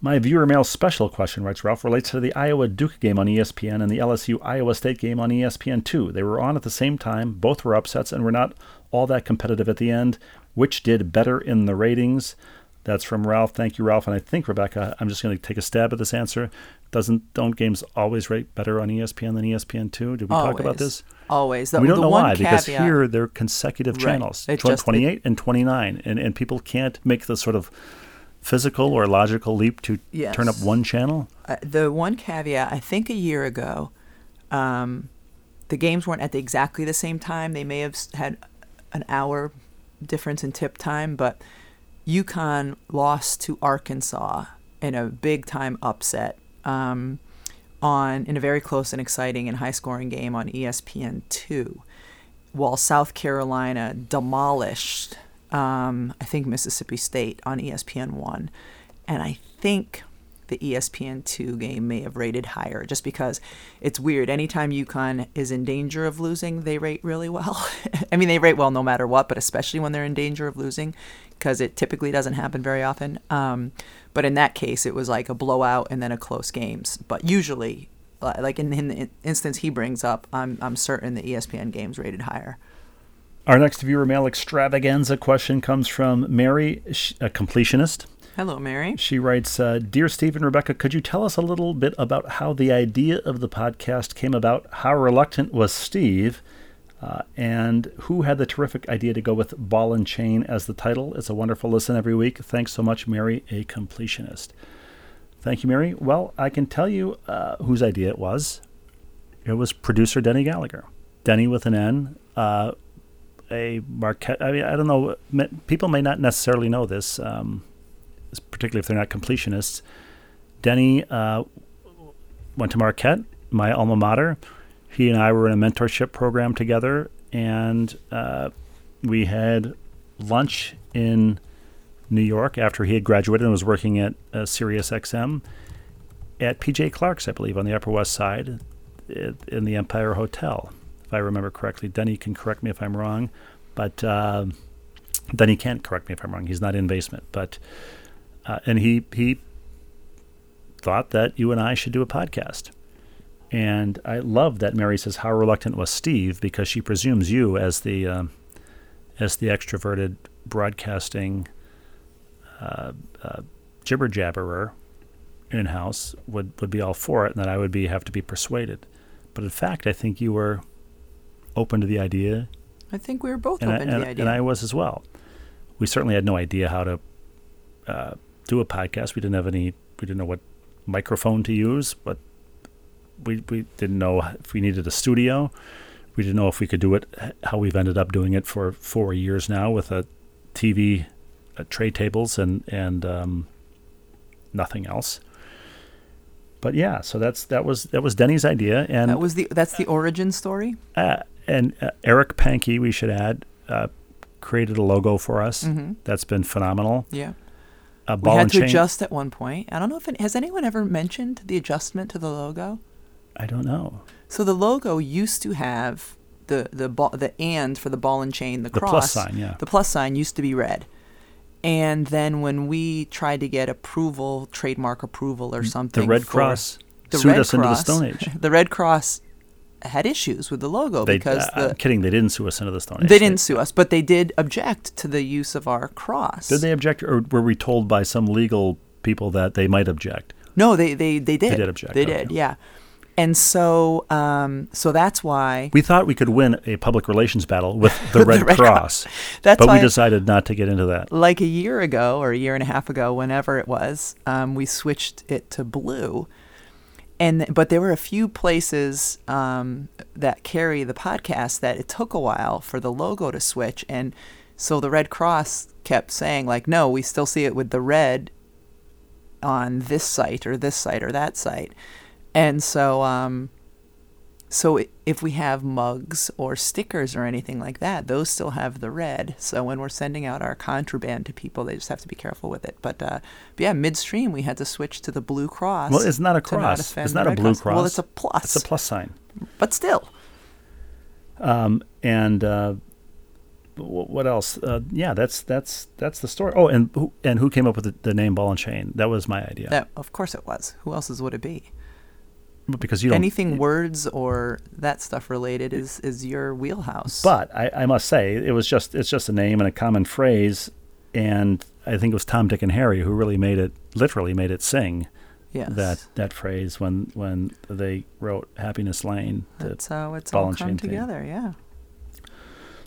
Speaker 2: My viewer mail special question, writes Ralph, relates to the Iowa Duke game on ESPN and the LSU Iowa State game on E ESPN2. They were on at the same time, both were upsets, and were not all that competitive at the end. Which did better in the ratings? That's from Ralph. Thank you, Ralph. And I think Rebecca, I'm just going to take a stab at this answer. Doesn't don't games always rate better on ESPN than ESPN2? Did we talk about this?
Speaker 1: Always. The,
Speaker 2: we don't know why because here they're consecutive
Speaker 1: Right.
Speaker 2: channels,
Speaker 1: It
Speaker 2: tw-
Speaker 1: just-
Speaker 2: 28 and 29, and and people can't make the sort of physical or logical leap to turn up one channel.
Speaker 1: Uh, the one caveat, I think a year ago, um, the games weren't at the, exactly the same time. They may have had an hour difference in tip time, but UConn lost to Arkansas in a big time upset um, on in a very close and exciting and high scoring game on ESPN two, while South Carolina demolished um, I think Mississippi State on ESPN one, and I think the E ESPN2 game may have rated higher just because it's weird. Anytime UConn is in danger of losing, they rate really well. I mean, they rate well no matter what, but especially when they're in danger of losing because it typically doesn't happen very often. Um, but in that case, it was like a blowout and then a close games. But usually, like in, in the instance he brings up, I'm, I'm certain the ESPN games rated higher.
Speaker 2: Our next viewer mail extravaganza question comes from Mary, a completionist.
Speaker 1: Hello, Mary.
Speaker 2: She writes uh, Dear Steve and Rebecca, could you tell us a little bit about how the idea of the podcast came about? How reluctant was Steve? Uh, and who had the terrific idea to go with Ball and Chain as the title? It's a wonderful listen every week. Thanks so much, Mary, a completionist. Thank you, Mary. Well, I can tell you uh, whose idea it was. It was producer Denny Gallagher. Denny with an N. Uh, a Marquette. I mean, I don't know. People may not necessarily know this, um, particularly if they're not completionists. Denny uh, went to Marquette, my alma mater. He and I were in a mentorship program together, and uh, we had lunch in New York after he had graduated and was working at uh, Sirius XM at PJ Clarke's, I believe, on the Upper West Side in the Empire Hotel, if I remember correctly. Denny can correct me if I'm wrong, but uh, Denny can't correct me if I'm wrong. He's not in basement, but uh, and he he thought that you and I should do a podcast. And I love that Mary says how reluctant was Steve because she presumes you as the um, as the extroverted broadcasting uh, uh, jibber jabberer in house would, would be all for it, and that I would be have to be persuaded. But in fact, I think you were open to the idea,
Speaker 1: I think we were both
Speaker 2: and I,
Speaker 1: open to
Speaker 2: and,
Speaker 1: the idea.
Speaker 2: and I was as well. We certainly had no idea how to uh, do a podcast. We didn't have any. We didn't know what microphone to use, but we we didn't know if we needed a studio. We didn't know if we could do it how we've ended up doing it for four years now with a TV, uh, tray tables, and and um, nothing else. But yeah, so that's that was that was Denny's idea, and
Speaker 1: that was the that's the origin story.
Speaker 2: uh, and uh, Eric Pankey, we should add, uh, created a logo for us.
Speaker 1: Mm-hmm.
Speaker 2: That's been phenomenal.
Speaker 1: Yeah.
Speaker 2: Uh,
Speaker 1: We had to
Speaker 2: chain.
Speaker 1: adjust at one point. I don't know if it, has anyone ever mentioned the adjustment to the logo.
Speaker 2: I don't know.
Speaker 1: So the logo used to have the the ball, the and for the ball and chain, the,
Speaker 2: The
Speaker 1: cross.
Speaker 2: plus sign, yeah.
Speaker 1: The plus sign used to be red. And then when we tried to get approval, trademark approval or something,
Speaker 2: the Red Cross
Speaker 1: the
Speaker 2: sued
Speaker 1: Red
Speaker 2: us into the Stone Age.
Speaker 1: The Red Cross had issues with the logo
Speaker 2: They,
Speaker 1: because
Speaker 2: uh,
Speaker 1: the
Speaker 2: I'm kidding. They didn't sue us into the Stone Age.
Speaker 1: they didn't sue us, but they did object to the use of our cross.
Speaker 2: Did they object, or were we told by some legal people that they might object?
Speaker 1: No, they they they did.
Speaker 2: They did object,
Speaker 1: They
Speaker 2: okay.
Speaker 1: did, yeah. And so um so that's why
Speaker 2: We thought we could win a public relations battle with the Red,
Speaker 1: Red
Speaker 2: Cross,
Speaker 1: that's
Speaker 2: but
Speaker 1: why
Speaker 2: we decided not to get into that.
Speaker 1: like a year ago or a year and a half ago, whenever it was, um, we switched it to blue. And but there were a few places um, that carry the podcast that it took a while for the logo to switch, and so the Red Cross kept saying like, no, we still see it with the red on this site or this site or that site, and so um, so if we have mugs or stickers or anything like that, those still have the red. So when we're sending out our contraband to people, they just have to be careful with it. But, uh, but yeah, midstream we had to switch to the blue cross.
Speaker 2: Well, it's not a cross.
Speaker 1: offend
Speaker 2: it's not a blue
Speaker 1: Well,
Speaker 2: cross.
Speaker 1: Well, it's a plus.
Speaker 2: It's a plus sign.
Speaker 1: But still,
Speaker 2: Um, and uh, what else? Uh, yeah, that's that's that's the story. Oh, and who, and who came up with the, the name Ball and Chain? That was my idea.
Speaker 1: that of course it was. Who else's would it be?
Speaker 2: Because you don't.
Speaker 1: Anything words or that stuff related is is your wheelhouse.
Speaker 2: But I, I must say, it was just it's just a name and a common phrase, and I think it was Tom, Dick, and Harry who really made it literally made it sing
Speaker 1: yes,
Speaker 2: that that phrase when when they wrote Happiness Lane.
Speaker 1: that's how it's all come
Speaker 2: thing.
Speaker 1: together. Yeah.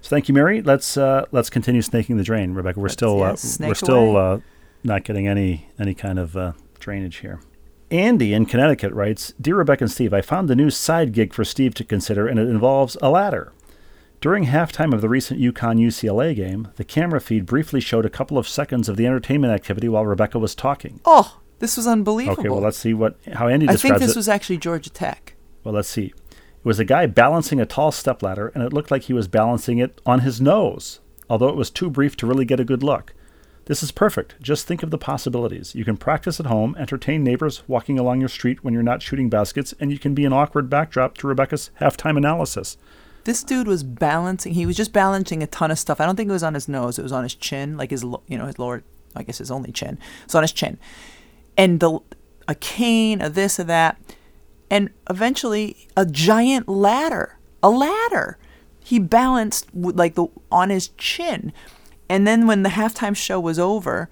Speaker 2: So thank you, Mary. Let's uh, let's continue snaking the drain, Rebecca. We're
Speaker 1: Let's,
Speaker 2: still
Speaker 1: yeah,
Speaker 2: uh, we're still uh, not getting any any kind of uh, drainage here. Andy in Connecticut writes, "Dear Rebecca and Steve, I found the new side gig for Steve to consider, and it involves a ladder." During halftime of the recent UConn UCLA game, the camera feed briefly showed a couple of seconds of the entertainment activity while Rebecca was talking.
Speaker 1: Oh, this was unbelievable.
Speaker 2: Okay, well let's see what how Andy
Speaker 1: I
Speaker 2: describes
Speaker 1: think this
Speaker 2: it.
Speaker 1: was actually Georgia Tech.
Speaker 2: Well, let's see. It was a guy balancing a tall stepladder, and it looked like he was balancing it on his nose, although it was too brief to really get a good look. This is perfect. Just think of the possibilities. You can practice at home, entertain neighbors walking along your street when you're not shooting baskets, and you can be an awkward backdrop to Rebecca's halftime analysis.
Speaker 1: This dude was balancing. He was just balancing a ton of stuff. I don't think it was on his nose. It was on his chin, like his, you know, his lower, I guess his only chin. It's on his chin, and the a cane, a this, a that, and eventually a giant ladder, a ladder. He balanced like the on his chin, and then when the halftime show was over,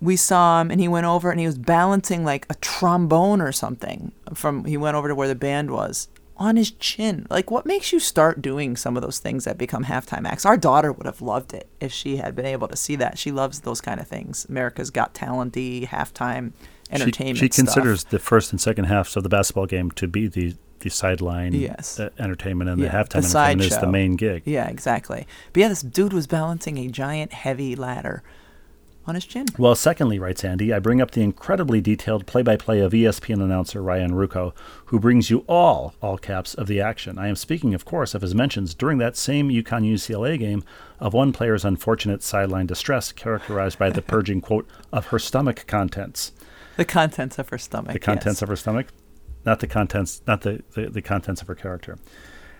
Speaker 1: we saw him and he went over and he was balancing like a trombone or something from he went over to where the band was on his chin. Like what makes you start doing some of those things that become halftime acts? Our daughter would have loved it if she had been able to see that. She loves those kind of things. America's Got Talenty, halftime entertainment.
Speaker 2: She, she considers the first and second halves of the basketball game to be the the sideline
Speaker 1: Yes.
Speaker 2: uh, entertainment, and
Speaker 1: Yeah,
Speaker 2: the halftime
Speaker 1: the
Speaker 2: entertainment is the main gig.
Speaker 1: Yeah, exactly. But yeah, this dude was balancing a giant heavy ladder on his chin.
Speaker 2: Well, secondly, writes Andy, I bring up the incredibly detailed play by play of ESPN announcer Ryan Ruocco, who brings you all, all caps, of the action. I am speaking, of course, of his mentions during that same UConn UCLA game of one player's unfortunate sideline distress, characterized by the purging, quote, of her stomach contents.
Speaker 1: The contents of her stomach.
Speaker 2: The contents
Speaker 1: yes.
Speaker 2: of her stomach, not the contents, not the, the, the contents of her character.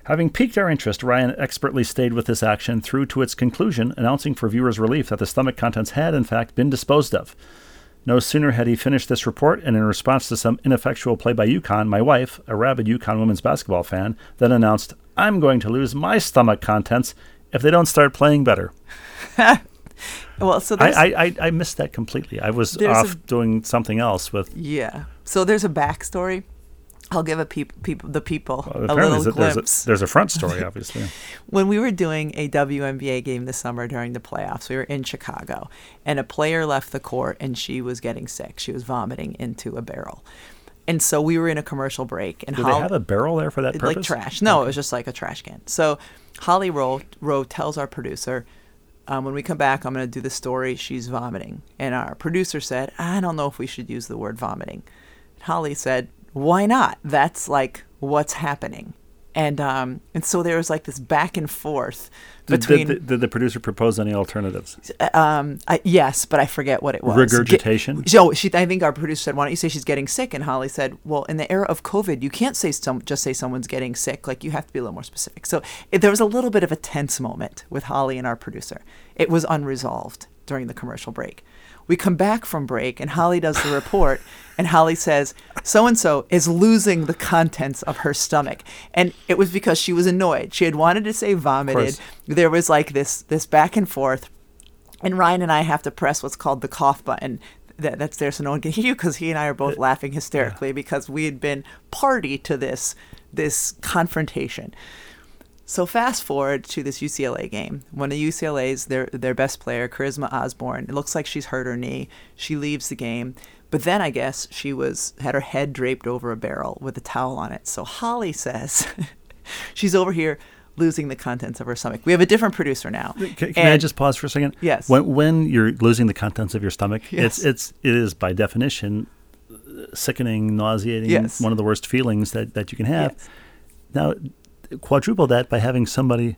Speaker 2: Having piqued our interest, Ryan expertly stayed with this action through to its conclusion, announcing for viewers' relief that the stomach contents had, in fact, been disposed of. No sooner had he finished this report, and in response to some ineffectual play by UConn, my wife, a rabid UConn women's basketball fan, then announced, I'm going to lose my stomach contents if they don't start playing better.
Speaker 1: Well, so
Speaker 2: I, I, I, missed that completely. I was off
Speaker 1: a-
Speaker 2: doing something else with.
Speaker 1: yeah. So there's a backstory. I'll give a peop, peop, the people a little
Speaker 2: there's a, there's,
Speaker 1: glimpse.
Speaker 2: a, there's a front story, obviously.
Speaker 1: when we were doing a WNBA game this summer during the playoffs, we were in Chicago, and a player left the court and she was getting sick. She was vomiting into a barrel. And so we were in a commercial break, and
Speaker 2: Do they
Speaker 1: Holly,
Speaker 2: have a barrel there for that purpose?
Speaker 1: like trash. No, it was just like a trash can. So Holly Rowe, Rowe tells our producer, um, when we come back, I'm going to do the story. She's vomiting. And our producer said, I don't know if we should use the word vomiting. Holly said, Why not? That's like what's happening. And um, and so there was like this back and forth
Speaker 2: Did,
Speaker 1: between
Speaker 2: did, did the producer propose any alternatives?
Speaker 1: um I, yes, but I forget what it was.
Speaker 2: Regurgitation?
Speaker 1: Ge- so she, I think our producer said, "Why don't you say she's getting sick?" And Holly said, "Well, in the era of COVID, you can't say some just say someone's getting sick. Like you have to be a little more specific." So it, there was a little bit of a tense moment with Holly and our producer. It was unresolved during the commercial break. We come back from break, and Holly does the report, and Holly says, "So and so is losing the contents of her stomach," and it was because she was annoyed. She had wanted to say vomited. There was like this this back and forth and Ryan and I have to press what's called the cough button. That, that's there so no one can hear you because he and I are both uh, laughing hysterically because we had been party to this this confrontation. So fast forward to this UCLA game. One of UCLA's their their best player, Charisma Osborne. It looks like she's hurt her knee. She leaves the game, but then I guess she was had her head draped over a barrel with a towel on it. So Holly says she's over here losing the contents of her stomach. We have a different producer now.
Speaker 2: Can, can I just pause for a second?
Speaker 1: Yes.
Speaker 2: When when you're losing the contents of your stomach,
Speaker 1: Yes.
Speaker 2: it's it's it is by definition uh, sickening, nauseating,
Speaker 1: Yes.
Speaker 2: one of the worst feelings that, that you can have.
Speaker 1: Yes.
Speaker 2: Now, quadruple that by having somebody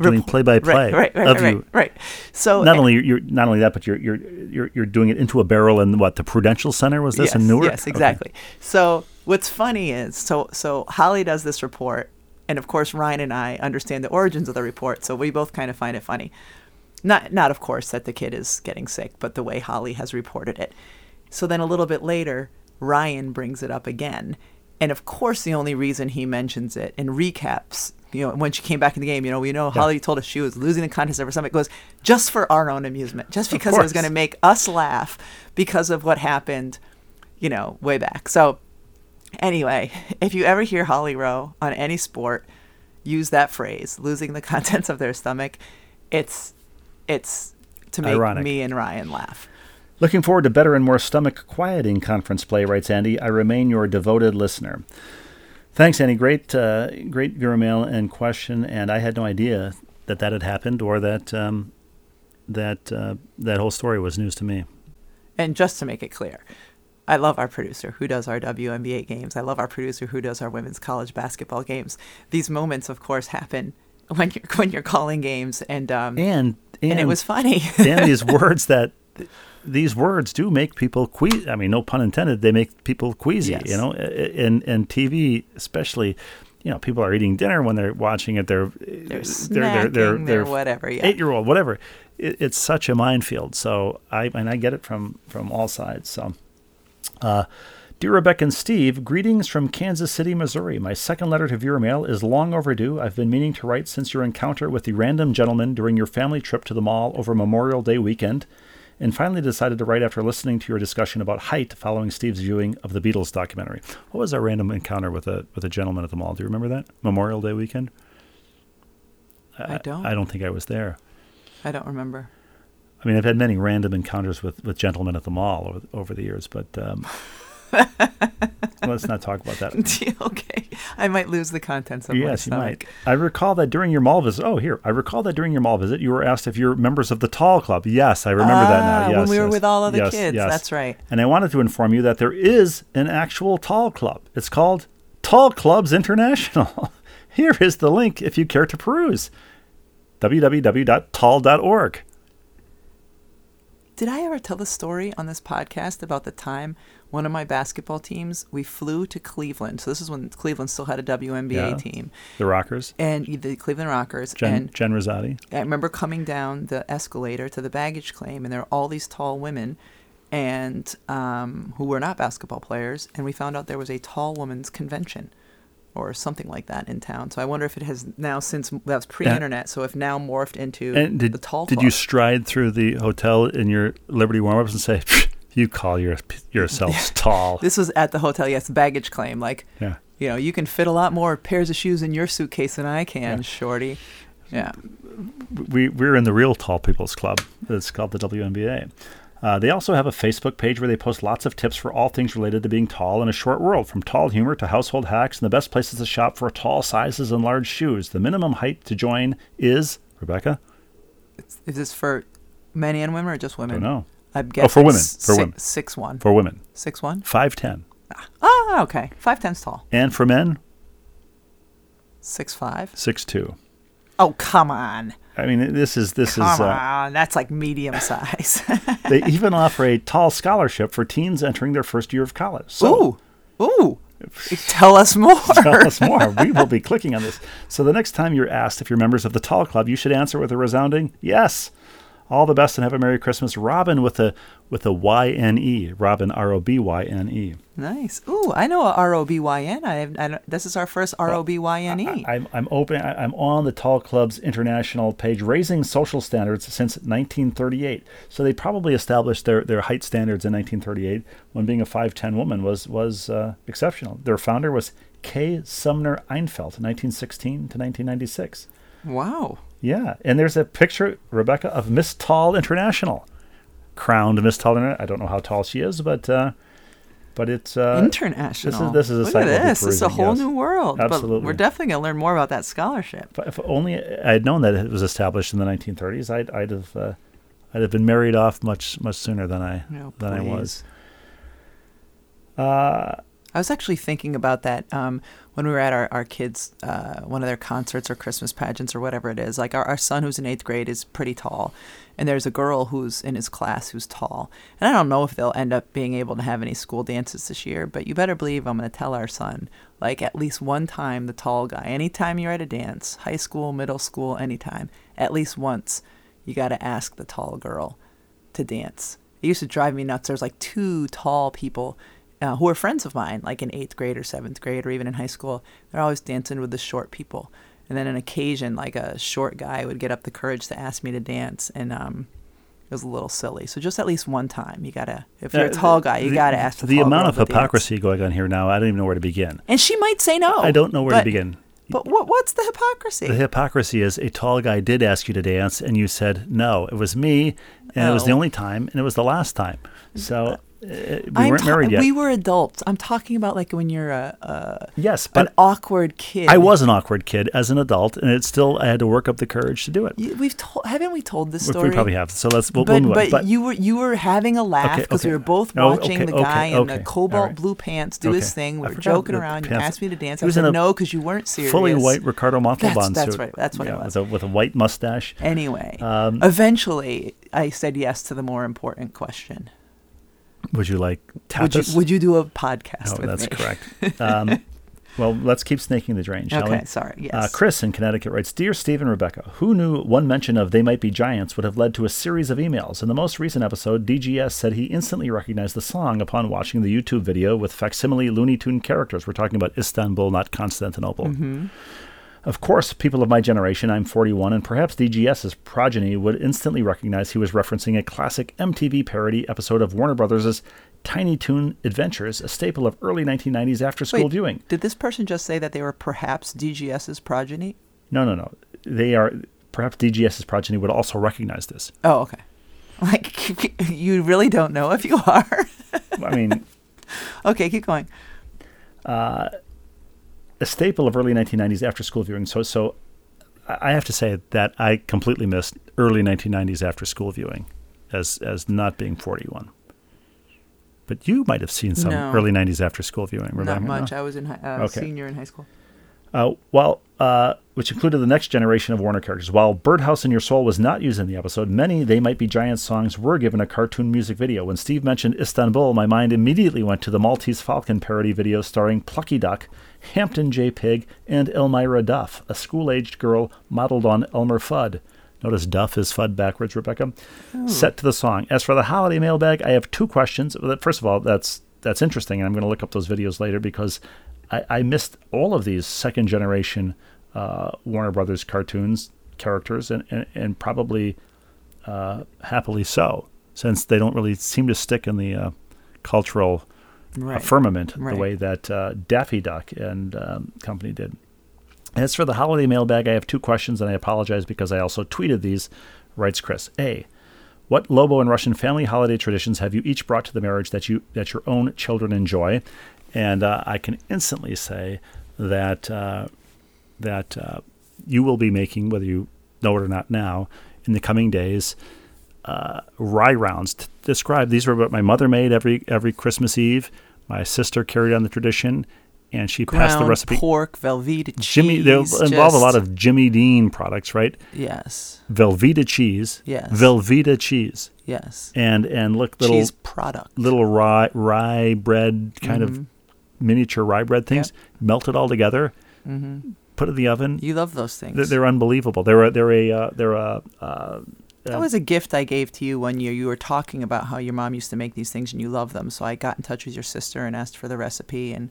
Speaker 2: doing play by play
Speaker 1: right, right, right,
Speaker 2: of
Speaker 1: right,
Speaker 2: you.
Speaker 1: right. So
Speaker 2: Not only you're not only that, but you're you're you're you're doing it into a barrel in what the Prudential Center was this
Speaker 1: yes,
Speaker 2: in Newark?
Speaker 1: Yes,
Speaker 2: Okay.
Speaker 1: exactly. So what's funny is so so Holly does this report, and of course Ryan and I understand the origins of the report, so we both kind of find it funny. Not not of course that the kid is getting sick, but the way Holly has reported it. So then a little bit later, Ryan brings it up again. And of course, the only reason he mentions it and recaps, you know, when she came back in the game, you know, we know Holly told us she was losing the contest of her stomach, goes just for our own amusement, just because it was going to make us laugh because of what happened, you know, way back. So, anyway, if you ever hear Holly Rowe on any sport use that phrase, losing the contents of their stomach, it's it's to make
Speaker 2: Ironic.
Speaker 1: me and Ryan laugh.
Speaker 2: Looking forward to better and more stomach quieting conference play, writes Andy. I remain your devoted listener. Thanks, Andy. Great, uh, great viewer mail and question. And I had no idea that that had happened or that um, that uh, that whole story was news to me.
Speaker 1: And just to make it clear, I love our producer who does our WNBA games. I love our producer who does our women's college basketball games. These moments, of course, happen when you're when you're calling games, and um,
Speaker 2: And and,
Speaker 1: and it was funny.
Speaker 2: and these words that these words do make people queasy. I mean, no pun intended. They make people queasy.
Speaker 1: Yes.
Speaker 2: You know, and and TV especially. You know, people are eating dinner when they're watching it. They're
Speaker 1: They're snacking, they're whatever, yeah.
Speaker 2: eight year old, whatever. It, it's such a minefield. So I and I get it from from all sides. So. Uh, Dear Rebecca and Steve, greetings from Kansas City, Missouri. My second letter to viewer mail is long overdue. I've been meaning to write since your encounter with the random gentleman during your family trip to the mall over Memorial Day weekend, and finally decided to write after listening to your discussion about height following Steve's viewing of the Beatles documentary. What was our random encounter with a with a gentleman at the mall? Do you remember that Memorial Day weekend?
Speaker 1: I don't.
Speaker 2: I don't think I was there.
Speaker 1: I don't remember.
Speaker 2: I mean, I've had many random encounters with, with gentlemen at the mall over, over the years, but um, let's not talk about that.
Speaker 1: okay. I might lose the contents of
Speaker 2: Yes, you might. I recall that during your mall visit. Oh, here. I recall that during your mall visit, you were asked if you're members of the Tall Club. Yes, I remember that now.
Speaker 1: Ah,
Speaker 2: Yes,
Speaker 1: when we were
Speaker 2: yes.
Speaker 1: with all other
Speaker 2: Yes,
Speaker 1: kids.
Speaker 2: yes.
Speaker 1: That's right.
Speaker 2: And I wanted to inform you that there is an actual Tall Club. It's called Tall Clubs International. Here is the link if you care to peruse www.tall.org.
Speaker 1: Did I ever tell the story on this podcast about the time one of my basketball teams we flew to Cleveland? So this is when Cleveland still had a WNBA
Speaker 2: Yeah.
Speaker 1: team,
Speaker 2: The Rockers,
Speaker 1: and the Cleveland Rockers.
Speaker 2: Jen,
Speaker 1: and
Speaker 2: Jen Rizzotti.
Speaker 1: I remember coming down the escalator to the baggage claim, and there are all these tall women, and um, who were not basketball players, and we found out there was a tall women's convention. Or something like that in town. So I wonder if it has now since that was pre-internet. So if now morphed into
Speaker 2: And did,
Speaker 1: the tall.
Speaker 2: did
Speaker 1: club.
Speaker 2: you stride through the hotel in your Liberty warm-ups and say, "Pfft, you call your, yourselves tall?
Speaker 1: This was at the hotel. Yes, baggage claim. Like
Speaker 2: yeah.
Speaker 1: you know, you can fit a lot more pairs of shoes in your suitcase than I can, shorty. Yeah.
Speaker 2: we we're in the real tall people's club. It's called the WNBA. Uh, they also have a Facebook page where they post lots of tips for all things related to being tall in a short world, from tall humor to household hacks, and the best places to shop for tall sizes and large shoes. The minimum height to join is Rebecca.
Speaker 1: Is this for men and women or just women?
Speaker 2: Don't know
Speaker 1: I'm
Speaker 2: Oh, for women, for women.
Speaker 1: Six one.
Speaker 2: for women.
Speaker 1: Six one.
Speaker 2: Five ten,
Speaker 1: Ah, okay. Five ten's tall.
Speaker 2: and for men
Speaker 1: Six five.
Speaker 2: six two.
Speaker 1: Oh come on.
Speaker 2: I mean, this is this
Speaker 1: Come
Speaker 2: is. Uh,
Speaker 1: on. That's like medium size.
Speaker 2: they even offer a tall scholarship for teens entering their first year of college. So,
Speaker 1: ooh. Ooh. Tell us more.
Speaker 2: Tell us more. We will be clicking on this. So the next time you're asked if you're members of the Tall Club, you should answer with a resounding yes. All the best and have a Merry Christmas, Robin with a with a Y N E. Robin R O B Y N E.
Speaker 1: Nice. Ooh, I know a R O B Y N. I. I this is our first R O B Y N E.
Speaker 2: I'm I'm open. I- I'm on the Tall Club's international page, raising social standards since 1938. So they probably established their, their height standards in 1938 when being a 5'10 woman was was uh, exceptional. Their founder was K. Sumner Einfeldt, 1916 to 1996.
Speaker 1: Wow.
Speaker 2: Yeah, and there's a picture, Rebecca, of Miss Tall International, crowned Miss Tall. Interna- I don't know how tall she is, but uh, but it's uh,
Speaker 1: International.
Speaker 2: This is this is a
Speaker 1: Look at this. Is a whole
Speaker 2: yes.
Speaker 1: new world. But
Speaker 2: Absolutely.
Speaker 1: we're definitely gonna learn more about that scholarship.
Speaker 2: If, if only I had known that it was established in the 1930s, I'd I'd have uh, I'd have been married off much much sooner than I
Speaker 1: No,
Speaker 2: than I was. Uh,
Speaker 1: I was actually thinking about that um, when we were at our, our kids' uh, one of their concerts or Christmas pageants or whatever it is. Like our, our son, who's in eighth grade, is pretty tall, and there's a girl who's in his class who's tall. And I don't know if they'll end up being able to have any school dances this year, but you better believe I'm going to tell our son, like at least one time, the tall guy. Anytime you're at a dance, high school, middle school, anytime, at least once, you got to ask the tall girl to dance. It used to drive me nuts. There's like two tall people uh, who are friends of mine, like in eighth grade or seventh grade or even in high school. They're always dancing with the short people. And then an occasion, like a short guy would get up the courage to ask me to dance, and um, it was a little silly. So just at least one time, you gotta. If you're a
Speaker 2: uh,
Speaker 1: tall guy, you
Speaker 2: the-
Speaker 1: gotta ask the,
Speaker 2: the amount of
Speaker 1: to dance.
Speaker 2: hypocrisy going on here now. I don't even know where to begin.
Speaker 1: And she might say no.
Speaker 2: I don't know where
Speaker 1: but,
Speaker 2: to begin.
Speaker 1: But what, what's the hypocrisy?
Speaker 2: The hypocrisy is a tall guy did ask you to dance, and you said no. It was me, and it was the
Speaker 1: Oh.
Speaker 2: only time, and it was the last time. So we
Speaker 1: I'm
Speaker 2: weren't
Speaker 1: ta-
Speaker 2: married yet.
Speaker 1: We were adults. I'm talking about like when you're a, a
Speaker 2: yes,
Speaker 1: an
Speaker 2: but
Speaker 1: awkward kid.
Speaker 2: I was an awkward kid as an adult, and it still I had to work up the courage to do it.
Speaker 1: You- We've told, haven't we told this story?
Speaker 2: We probably have. So let's we'll,
Speaker 1: but
Speaker 2: we'll move on.
Speaker 1: but, you were you were having a laugh because
Speaker 2: okay.
Speaker 1: we were both
Speaker 2: Oh,
Speaker 1: watching
Speaker 2: okay,
Speaker 1: the
Speaker 2: okay,
Speaker 1: guy in
Speaker 2: okay.
Speaker 1: the cobalt
Speaker 2: right.
Speaker 1: blue pants do his thing. We were joking around. You asked me to dance.
Speaker 2: He
Speaker 1: I
Speaker 2: was in
Speaker 1: said
Speaker 2: a
Speaker 1: no because you weren't serious.
Speaker 2: fully white Ricardo Montalban
Speaker 1: That's- that's
Speaker 2: suit.
Speaker 1: right, that's what it was.
Speaker 2: With a, with a white mustache.
Speaker 1: Anyway,
Speaker 2: Um,
Speaker 1: eventually I said yes to the more important question.
Speaker 2: Would you like
Speaker 1: Would you, would you do a podcast
Speaker 2: oh, that's
Speaker 1: me?
Speaker 2: correct. Um, well, let's keep snaking the drain, shall we?
Speaker 1: Okay, sorry. Yes.
Speaker 2: Uh, Chris in Connecticut writes Dear Steve and Rebecca, who knew one mention of They Might Be Giants would have led to a series of emails? In the most recent episode, DGS said he instantly recognized the song upon watching the YouTube video with facsimile Looney Tune characters. We're talking about Istanbul, not Constantinople.
Speaker 1: Mm-hmm.
Speaker 2: Of course, people of my generation, I'm 41, and perhaps DGS's progeny would instantly recognize he was referencing a classic MTV parody episode of Warner Brothers' Tiny Toon Adventures, a staple of early 1990s after school
Speaker 1: Wait,
Speaker 2: viewing.
Speaker 1: Did this person just say that they were perhaps DGS's progeny?
Speaker 2: No, no, no. They are perhaps DGS's progeny would also recognize this.
Speaker 1: Oh, okay. Like you really don't know if you are.
Speaker 2: I mean,
Speaker 1: okay, keep going.
Speaker 2: Uh, a staple of early 1990s after school viewing. So, so I have to say that I completely missed early 1990s after school viewing as as not being 41. But you might have seen some
Speaker 1: No.
Speaker 2: early 90s after school viewing. Rebecca,
Speaker 1: Not
Speaker 2: no?
Speaker 1: much. I was in hi- uh,
Speaker 2: Okay.
Speaker 1: senior in high school.
Speaker 2: Uh, while, uh, which included the next generation of Warner characters. While Birdhouse in Your Soul was not used in the episode, many They Might Be Giants songs were given a cartoon music video. When Steve mentioned Istanbul, my mind immediately went to the Maltese Falcon parody video starring Plucky Duck, Hampton J. Pig, and Elmyra Duff, a school aged girl modeled on Elmer Fudd. Notice Duff is Fudd backwards, Rebecca. Oh. Set to the song. As for the holiday mailbag, I have two questions. First of all, that's that's interesting, and I'm going to look up those videos later because I, I missed all of these second generation uh, Warner Brothers cartoons characters, and and, and probably uh, happily so, since they don't really seem to stick in the uh, cultural
Speaker 1: Right.
Speaker 2: firmament
Speaker 1: Right.
Speaker 2: the way that uh, Daffy Duck and um, company did. As for the holiday mailbag, I have two questions, and I apologize because I also tweeted these. Writes Chris A. What Lobo and Rushin family holiday traditions have you each brought to the marriage that you that your own children enjoy? And uh, I can instantly say that uh, that uh, you will be making, whether you know it or not now, in the coming days, uh, rye rounds. To describe these were what my mother made every every Christmas Eve. My sister carried on the tradition, and she passed the
Speaker 1: Ground
Speaker 2: recipe.
Speaker 1: pork, Velveeta cheese.
Speaker 2: Jimmy, they involve a lot of Jimmy Dean products, right?
Speaker 1: yes,
Speaker 2: Velveeta cheese.
Speaker 1: Yes.
Speaker 2: Velveeta cheese,
Speaker 1: yes.
Speaker 2: and and look little
Speaker 1: cheese product.
Speaker 2: little rye rye bread kind of miniature rye bread things. Melt it all together. Put in the oven.
Speaker 1: You love those things.
Speaker 2: They're, they're unbelievable. They're a, they're a uh, they're a uh,
Speaker 1: that was a gift I gave to you one year. You were talking about how your mom used to make these things and you love them. So I got in touch with your sister and asked for the recipe and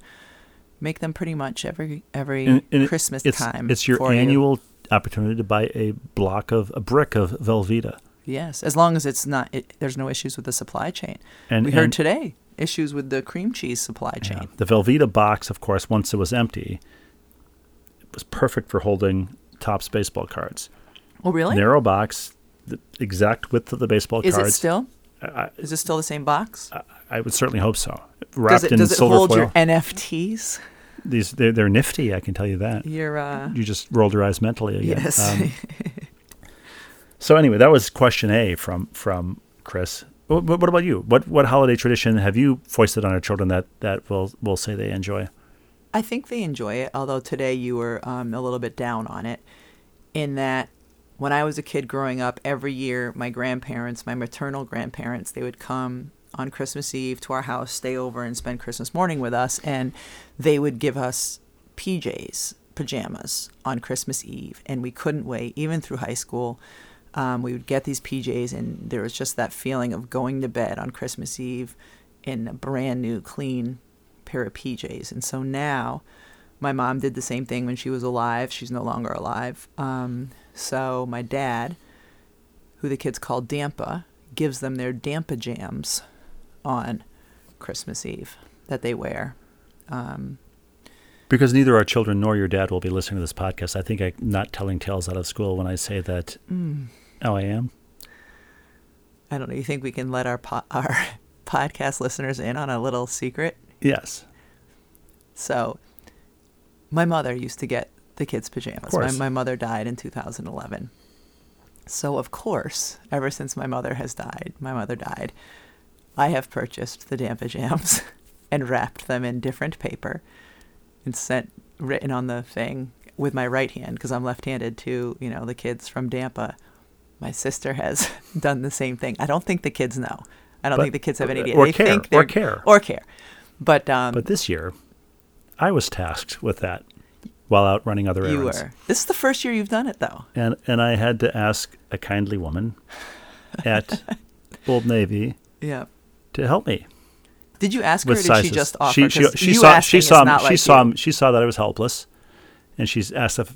Speaker 1: make them pretty much every every
Speaker 2: and- and
Speaker 1: Christmas
Speaker 2: it's,
Speaker 1: time.
Speaker 2: It's your
Speaker 1: for you.
Speaker 2: annual opportunity to buy a block of a brick of Velveeta.
Speaker 1: Yes, as long as it's not. It, there's no issues with the supply chain.
Speaker 2: And
Speaker 1: we heard today issues with the cream cheese supply chain.
Speaker 2: Yeah. The Velveeta box, of course, once it was empty, was perfect for holding tops baseball cards.
Speaker 1: Oh, really?
Speaker 2: Narrow box, the exact width of the baseball
Speaker 1: Is
Speaker 2: cards.
Speaker 1: Is it still?
Speaker 2: I,
Speaker 1: Is it still the same box?
Speaker 2: I, I would certainly hope so.
Speaker 1: does
Speaker 2: Wrapped
Speaker 1: it
Speaker 2: in
Speaker 1: does it
Speaker 2: silver
Speaker 1: hold
Speaker 2: foil.
Speaker 1: your NFTs?
Speaker 2: These they're, they're nifty. I can tell you that.
Speaker 1: Your uh,
Speaker 2: You just rolled your eyes mentally again.
Speaker 1: yes.
Speaker 2: Um, so anyway, that was question A from from Chris. What, what about you? What what holiday tradition have you foisted on our children that that will will say they enjoy?
Speaker 1: I think they enjoy it, although today you were um, a little bit down on it. In that, when I was a kid growing up, every year my grandparents, my maternal grandparents, they would come on Christmas Eve to our house, stay over, and spend Christmas morning with us, and they would give us PJs, pajamas, on Christmas Eve, and we couldn't wait, even through high school. Um, we would get these PJs, and there was just that feeling of going to bed on Christmas Eve in a brand new, clean pair of PJs. And so now, my mom did the same thing when she was alive. She's no longer alive. Um, so my dad, who the kids call Dampa, gives them their Dampa jams on Christmas Eve that they wear. Um,
Speaker 2: Because neither our children nor your dad will be listening to this podcast. I think I'm not telling tales out of school when I say that. Oh, I am.
Speaker 1: I don't know. You think we can let our po- our podcast listeners in on a little secret?
Speaker 2: Yes.
Speaker 1: So, my mother used to get the kids' pajamas. My, my mother died in 2011. So, of course, ever since my mother has died, my mother died, I have purchased the damn pajamas and wrapped them in different paper and sent written on the thing with my right hand because I'm left-handed to you know the kids from Dampa. My sister has done the same thing. I don't think the kids know. I don't
Speaker 2: But-
Speaker 1: think the kids have any uh, idea.
Speaker 2: or
Speaker 1: they
Speaker 2: care,
Speaker 1: think
Speaker 2: or care.
Speaker 1: or care. But um,
Speaker 2: But this year, I was tasked with that while out running other
Speaker 1: you
Speaker 2: errands.
Speaker 1: were. This is the first year you've done it though.
Speaker 2: And and I had to ask a kindly woman at Old Navy
Speaker 1: Yeah.
Speaker 2: to help me
Speaker 1: Did you ask her? did
Speaker 2: sizes.
Speaker 1: she just offer?
Speaker 2: she she, she
Speaker 1: you
Speaker 2: saw she saw
Speaker 1: not
Speaker 2: she
Speaker 1: like
Speaker 2: saw
Speaker 1: you.
Speaker 2: she saw that I was helpless, and she's asked if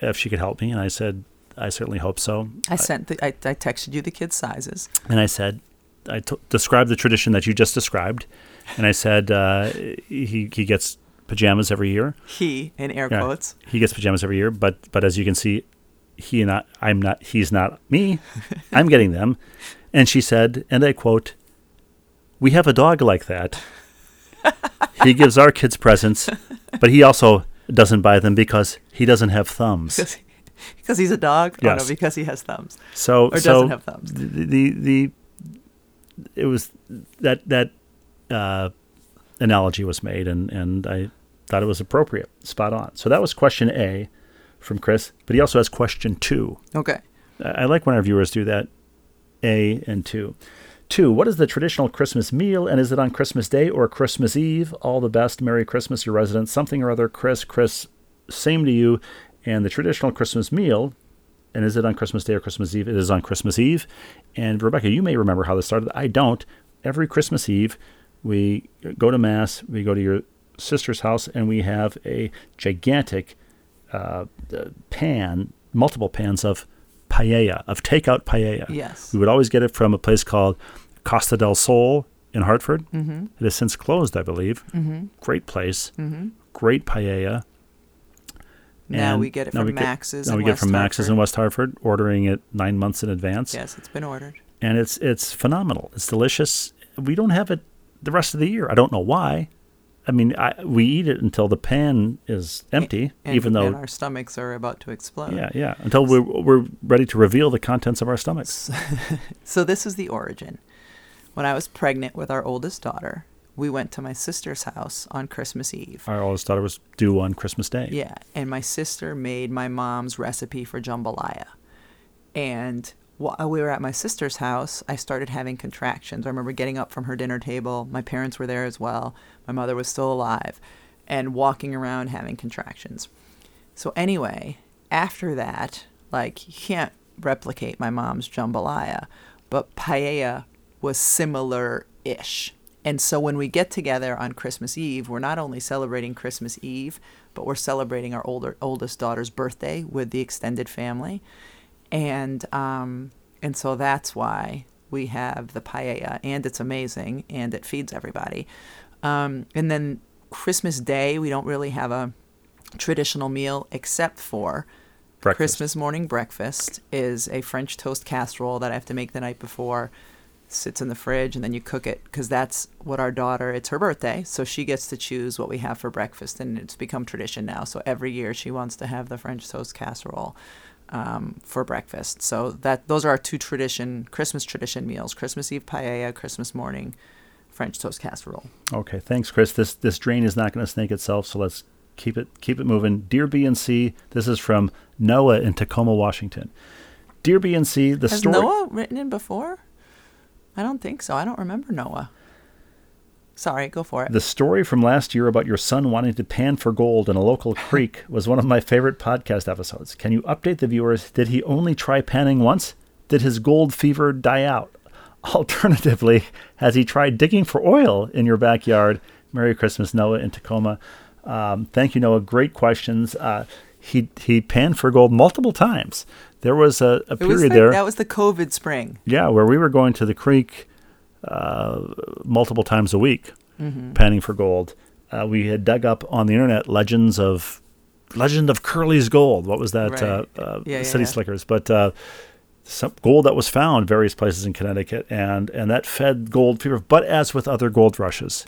Speaker 2: if she could help me, and I said I certainly hope so.
Speaker 1: I sent. The, I, I texted you the kids' sizes.
Speaker 2: And I said, I t- described the tradition that you just described, and I said uh, he he gets pajamas every year.
Speaker 1: He in air
Speaker 2: Yeah,
Speaker 1: quotes.
Speaker 2: he gets pajamas every year, but but as you can see, he and I, I'm not. He's not me. I'm getting them. And she said, and I quote, "We have a dog like that. he gives our kids presents, but he also doesn't buy them because he doesn't have thumbs.
Speaker 1: Because he's a dog. Oh no, because he has thumbs
Speaker 2: So
Speaker 1: or
Speaker 2: so
Speaker 1: doesn't have thumbs.
Speaker 2: the, the the it was that that uh, analogy was made, and and I thought it was appropriate, spot on. So that was question A from Chris, but he also has question two.
Speaker 1: Okay.
Speaker 2: I I like when our viewers do that. A and two. Two, what is the traditional Christmas meal and is it on Christmas Day or Christmas Eve? All the best. Merry Christmas, your residents. Something or other. Chris, Chris, same to you. And the traditional Christmas meal, and is it on Christmas Day or Christmas Eve? It is on Christmas Eve. And Rebecca, you may remember how this started. I don't. Every Christmas Eve, we go to Mass, we go to your sister's house, and we have a gigantic uh, pan, multiple pans of paella, of takeout paella.
Speaker 1: Yes.
Speaker 2: We would always get it from a place called Costa del Sol in Hartford.
Speaker 1: Mm-hmm.
Speaker 2: It has since closed, I believe.
Speaker 1: Mm-hmm.
Speaker 2: Great place.
Speaker 1: Mm-hmm.
Speaker 2: Great paella.
Speaker 1: Now
Speaker 2: And
Speaker 1: we get it
Speaker 2: now
Speaker 1: from
Speaker 2: we get-
Speaker 1: Max's.
Speaker 2: Now we get it from Max's in West Hartford, ordering it nine months in advance.
Speaker 1: Yes, it's been ordered.
Speaker 2: And it's it's phenomenal. It's delicious. We don't have it the rest of the year. I don't know why. I mean, I, we eat it until the pan is empty,
Speaker 1: And,
Speaker 2: even though
Speaker 1: and our stomachs are about to explode.
Speaker 2: yeah, yeah, until we're we're ready to reveal the contents of our stomachs.
Speaker 1: So this is the origin. When I was pregnant with our oldest daughter, we went to my sister's house on Christmas Eve.
Speaker 2: Our oldest daughter was due on Christmas Day.
Speaker 1: Yeah, and my sister made my mom's recipe for jambalaya. And while we were at my sister's house, I started having contractions. I remember getting up from her dinner table. My parents were there as well. My mother was still alive, and walking around having contractions. So anyway, after that, like you can't replicate my mom's jambalaya, but paella was similar-ish. And so when we get together on Christmas Eve, we're not only celebrating Christmas Eve, but we're celebrating our older oldest daughter's birthday with the extended family. And um and so that's why we have the paella and it's amazing and it feeds everybody. Um and then Christmas Day, we don't really have a traditional meal except for
Speaker 2: Breakfast.
Speaker 1: Christmas morning breakfast is a French toast casserole that I have to make the night before. Sits in the fridge and then you cook it because that's what our daughter. It's her birthday, so she gets to choose what we have for breakfast, and it's become tradition now. So every year she wants to have the French toast casserole um, for breakfast. So that those are our two tradition Christmas tradition meals: Christmas Eve paella, Christmas morning French toast casserole.
Speaker 2: Okay, thanks, Chris. This this drain is not going to snake itself, so let's keep it keep it moving. Dear B and C, this is from Noah in Tacoma, Washington. Dear B and C, the
Speaker 1: Has
Speaker 2: story.
Speaker 1: Noah written in before? I don't think so. I don't remember Noah. Sorry, go for it.
Speaker 2: The story from last year about your son wanting to pan for gold in a local creek was one of my favorite podcast episodes. Can you update the viewers? Did he only try panning once? Did his gold fever die out? Alternatively, has he tried digging for oil in your backyard? Merry Christmas, Noah in Tacoma. Um, thank you, Noah. Great questions. Uh, he he panned for gold multiple times. There was a, a
Speaker 1: was
Speaker 2: period
Speaker 1: the-
Speaker 2: there.
Speaker 1: That was the COVID spring.
Speaker 2: Yeah, where we were going to the creek multiple times a week,
Speaker 1: Mm-hmm.
Speaker 2: panning for gold. Uh, we had dug up on the internet legends of Legend of Curly's Gold. What was that?
Speaker 1: Right.
Speaker 2: Uh, uh,
Speaker 1: Yeah,
Speaker 2: City
Speaker 1: yeah.
Speaker 2: Slickers. But uh, some gold that was found various places in Connecticut, and and that fed gold fever. But as with other gold rushes,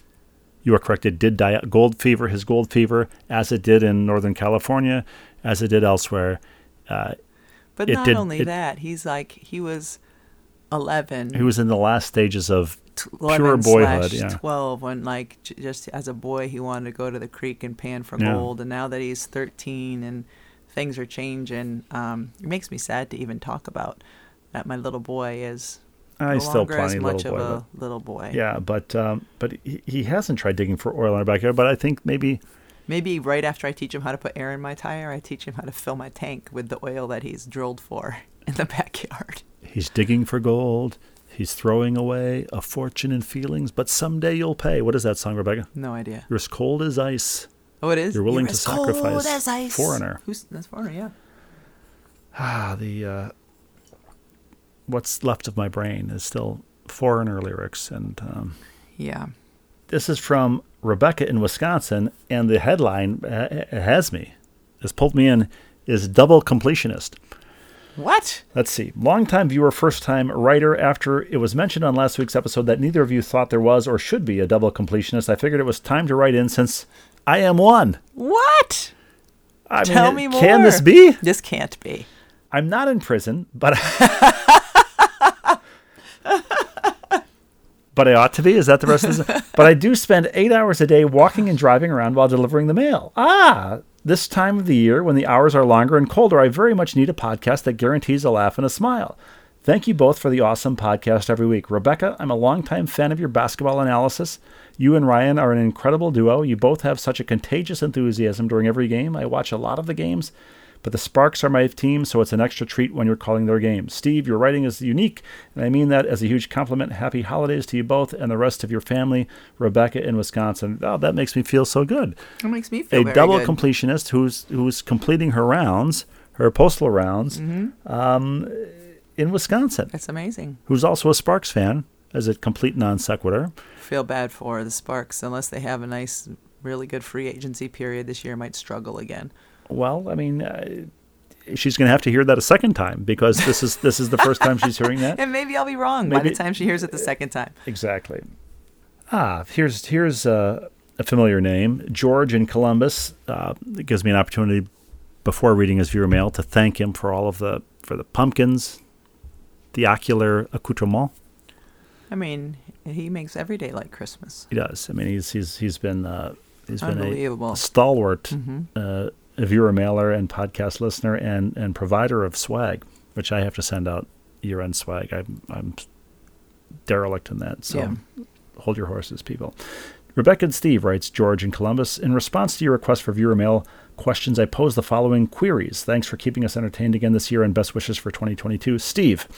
Speaker 2: you are correct. It did die. out. Gold fever, his gold fever, as it did in Northern California, as it did elsewhere. Uh,
Speaker 1: But not
Speaker 2: did-
Speaker 1: only
Speaker 2: it-
Speaker 1: that, he's like he was eleven.
Speaker 2: he was in the last stages of pure boyhood, yeah.
Speaker 1: 12 when like j- just as a boy he wanted to go to the creek and pan for
Speaker 2: Yeah.
Speaker 1: gold and now that he's 13 and things are changing um, it makes me sad to even talk about that my little boy is
Speaker 2: I
Speaker 1: no
Speaker 2: still plenty
Speaker 1: much
Speaker 2: little boy.
Speaker 1: of
Speaker 2: but-
Speaker 1: a little boy
Speaker 2: Yeah, but um, but he, he hasn't tried digging for oil in our backyard. But I think maybe
Speaker 1: maybe right after i teach him how to put air in my tire i teach him how to fill my tank with the oil that he's drilled for in the backyard
Speaker 2: he's digging for gold. He's throwing away a fortune in feelings, but someday you'll pay. What is that song, Rebecca?
Speaker 1: no idea
Speaker 2: You're as cold as ice.
Speaker 1: oh it is
Speaker 2: You're willing to
Speaker 1: as cold
Speaker 2: sacrifice
Speaker 1: as ice.
Speaker 2: foreigner.
Speaker 1: who's that's foreigner yeah
Speaker 2: Ah, the uh, what's left of my brain is still foreigner lyrics, and um,
Speaker 1: yeah
Speaker 2: this is from Rebecca in Wisconsin, and the headline uh, has me, has pulled me in, is double completionist.
Speaker 1: What
Speaker 2: Let's see. Longtime viewer, first time writer. After it was mentioned on last week's episode that neither of you thought there was or should be a double completionist, I figured it was time to write in since I am one.
Speaker 1: what
Speaker 2: I
Speaker 1: Tell
Speaker 2: mean,
Speaker 1: me
Speaker 2: Can this be?
Speaker 1: this can't be
Speaker 2: I'm not in prison, but but I ought to be. Is that the rest of this? But I do spend eight hours a day walking and driving around while delivering the mail. Ah, this time of the year when the hours are longer and colder, I very much need a podcast that guarantees a laugh and a smile. Thank you both for the awesome podcast every week. Rebecca, I'm a longtime fan of your basketball analysis. You and Ryan are an incredible duo. You both have such a contagious enthusiasm during every game. I watch a lot of the games, but the Sparks are my team, so it's an extra treat when you're calling their games. Steve, your writing is unique, and I mean that as a huge compliment. Happy holidays to you both and the rest of your family. Rebecca in Wisconsin. Oh, that makes me feel so good.
Speaker 1: It makes me feel
Speaker 2: a double
Speaker 1: good.
Speaker 2: completionist who's who's completing her rounds, her postal rounds,
Speaker 1: Mm-hmm.
Speaker 2: um, in Wisconsin.
Speaker 1: That's amazing.
Speaker 2: Who's also a Sparks fan, as a complete non sequitur.
Speaker 1: Feel bad for the Sparks unless they have a nice, really good free agency period this year. Might struggle again.
Speaker 2: Well, I mean, uh, she's going to have to hear that a second time because this is this is the first time she's hearing that.
Speaker 1: And maybe I'll be wrong by
Speaker 2: Maybe-
Speaker 1: the time she hears it the second time.
Speaker 2: Exactly. Ah, here's here's uh, a familiar name, George in Columbus. Uh, it gives me an opportunity before reading his viewer mail to thank him for all of the for the pumpkins, the ocular accoutrement.
Speaker 1: I mean, he makes every day like Christmas.
Speaker 2: He does. I mean, he's he's he's been uh, he's been a, stalwart
Speaker 1: hmm
Speaker 2: uh, viewer mailer and podcast listener and and provider of swag, which I have to send out year end swag. I'm I'm derelict in that. So
Speaker 1: Yeah.
Speaker 2: hold your horses, people. Rebecca and Steve writes George in Columbus. In response to your request for viewer mail questions, I pose the following queries. Thanks for keeping us entertained again this year and best wishes for 2022. Steve,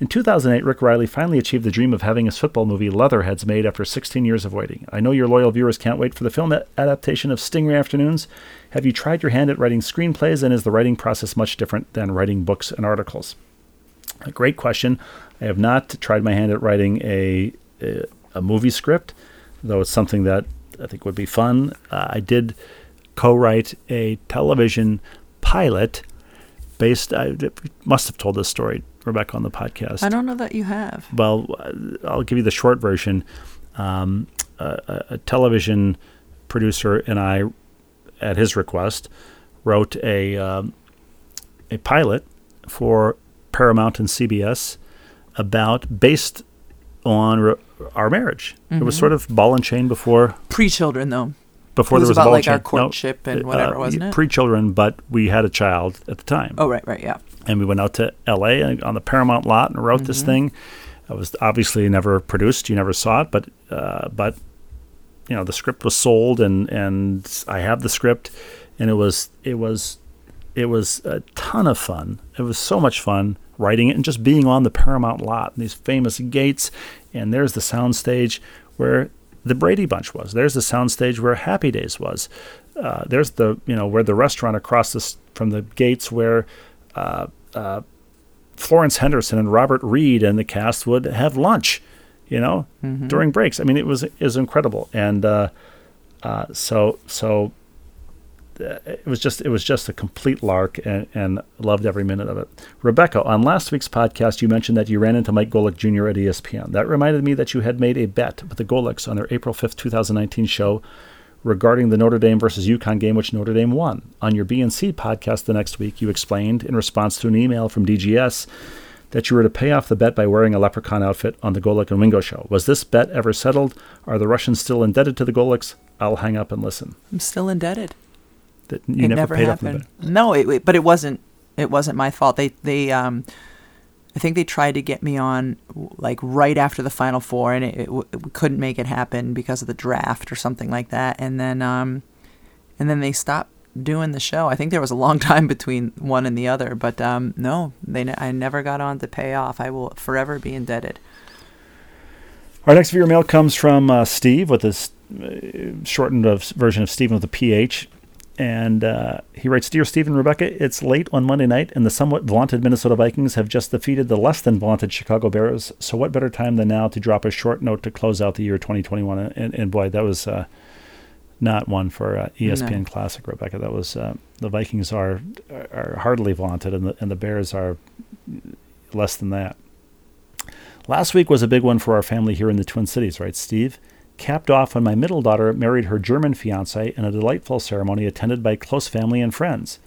Speaker 2: in 2008, Rick Reilly finally achieved the dream of having his football movie Leatherheads made after 16 years of waiting. I know your loyal viewers can't wait for the film adaptation of Stingray Afternoons. Have you tried your hand at writing screenplays, and is the writing process much different than writing books and articles? A great question. I have not tried my hand at writing a a, a movie script, though it's something that I think would be fun. Uh, I did co-write a television pilot based. I must have told this story, Rebecca, on the podcast.
Speaker 1: I don't know that you have.
Speaker 2: Well, uh, I'll give you the short version. Um, a, a- television producer and I, at his request, wrote a um, a pilot for Paramount and CBS about based on our marriage. It was
Speaker 1: Mhm.
Speaker 2: sort of ball and chain before
Speaker 1: Pre-children though.
Speaker 2: before
Speaker 1: was
Speaker 2: there was a
Speaker 1: about
Speaker 2: ball
Speaker 1: like
Speaker 2: and
Speaker 1: our
Speaker 2: chain. No,
Speaker 1: courtship and
Speaker 2: uh,
Speaker 1: whatever, wasn't it?
Speaker 2: Pre-children, but we had a child at the time
Speaker 1: oh right, right, yeah.
Speaker 2: and we went out to L.A. on the Paramount lot and wrote this
Speaker 1: Mhm.
Speaker 2: thing. It was obviously never produced. You never saw it, but uh, but you know the script was sold, and and I have the script, and it was it was it was a ton of fun. It was so much fun writing it and just being on the Paramount lot and these famous gates, and there's the soundstage where the Brady Bunch was. There's the soundstage where Happy Days was. Uh, there's the you know where the restaurant across this from the gates where uh, uh, Florence Henderson and Robert Reed and the cast would have lunch, you know,
Speaker 1: Mhm.
Speaker 2: during breaks. I mean, it was is incredible, and uh, uh, so so Uh, it was just it was just a complete lark, and, and loved every minute of it. Rebecca, on last week's podcast, you mentioned that you ran into Mike Golic Jr. at ESPN. That reminded me that you had made a bet with the Golics on their April fifth, two thousand nineteen show regarding the Notre Dame versus UConn game, which Notre Dame won. On your BNC podcast the next week, you explained in response to an email from DGS that you were to pay off the bet by wearing a leprechaun outfit on the Golic and Wingo show. Was this bet ever settled? Are the Rushins still indebted to the Golics? I'll hang up and listen.
Speaker 1: I'm still indebted.
Speaker 2: That you
Speaker 1: it
Speaker 2: never,
Speaker 1: never
Speaker 2: paid
Speaker 1: happened. No, it, it- but it wasn't. It wasn't my fault. They they um, I think they tried to get me on like right after the Final Four, and it, it, we couldn't make it happen because of the draft or something like that. And then um, and then they stopped doing the show. I think there was a long time between one and the other, but um, no, they I never got on to pay off. I will forever be indebted.
Speaker 2: Our next viewer mail comes from uh, Steve with this uh, shortened of, version of Stephen with a PH. And uh, he writes Dear Stephen Rebecca, it's late on Monday night, and the somewhat vaunted Minnesota Vikings have just defeated the less than vaunted Chicago Bears. So, what better time than now to drop a short note to close out the year 2021? And, and boy, that was uh, not one for uh, ESPN
Speaker 1: No.
Speaker 2: Classic, Rebecca. That was uh, the Vikings are are hardly vaunted, and the, and the Bears are less than that. Last week was a big one for our family here in the Twin Cities, right, Steve? Capped off when my middle daughter married her German fiance in a delightful ceremony attended by close family and friends.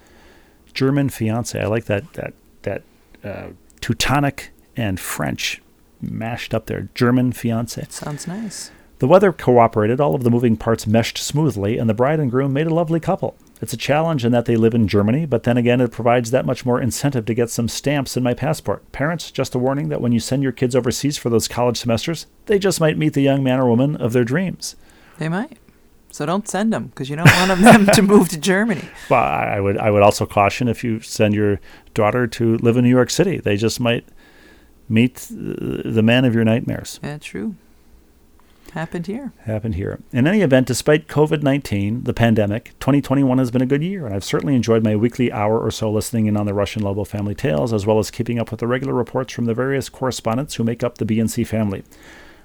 Speaker 2: German fiance, I like that that that uh, Teutonic and French mashed up there. German fiance.
Speaker 1: Sounds nice.
Speaker 2: The weather cooperated, all of the moving parts meshed smoothly, and the bride and groom made a lovely couple. It's a challenge in that they live in Germany, but then again, it provides that much more incentive to get some stamps in my passport. Parents, just a warning that when you send your kids overseas for those college semesters, they just might meet the young man or woman of their dreams.
Speaker 1: They might. So don't send them because you don't want them to move to Germany.
Speaker 2: Well, I would I would also caution if you send your daughter to live in New York City, they just might meet the man of your nightmares.
Speaker 1: Yeah, true. Happened here.
Speaker 2: happened here. In any event, despite COVID 19, the pandemic, 2021 has been a good year, and I've certainly enjoyed my weekly hour or so listening in on the Rushin Lobo family tales, as well as keeping up with the regular reports from the various correspondents who make up the BNC family.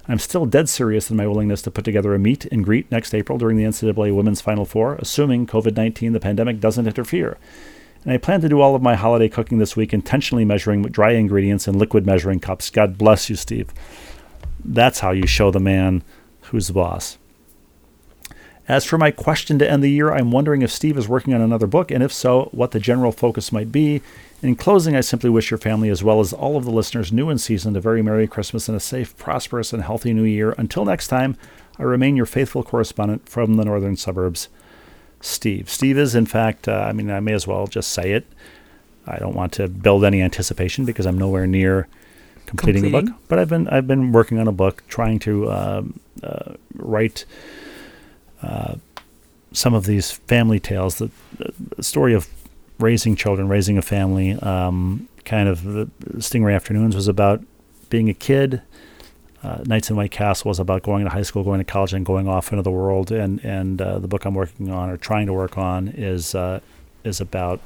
Speaker 2: I'm still dead serious in my willingness to put together a meet and greet next April during the NCAA Women's Final Four, assuming COVID 19, the pandemic, doesn't interfere. And I plan to do all of my holiday cooking this week, intentionally measuring dry ingredients in liquid measuring cups. God bless you, Steve. That's how you show the man who's the boss. As for my question to end the year, I'm wondering if Steve is working on another book, and if so, what the general focus might be. In closing, I simply wish your family, as well as all of the listeners new in season, a very Merry Christmas and a safe, prosperous, and healthy New Year. Until next time, I remain your faithful correspondent from the northern suburbs, Steve. Steve is, in fact, uh, I mean, I may as well just say it. I don't want to build any anticipation because I'm nowhere near completing, a book. But I've been I've been working on a book, trying to um, uh, write uh, some of these family tales. The, the story of raising children, raising a family. Um, kind of the Stingray Afternoons was about being a kid. Uh, Nights in White Castle was about going to high school, going to college, and going off into the world. And and uh, the book I'm working on or trying to work on is uh, is about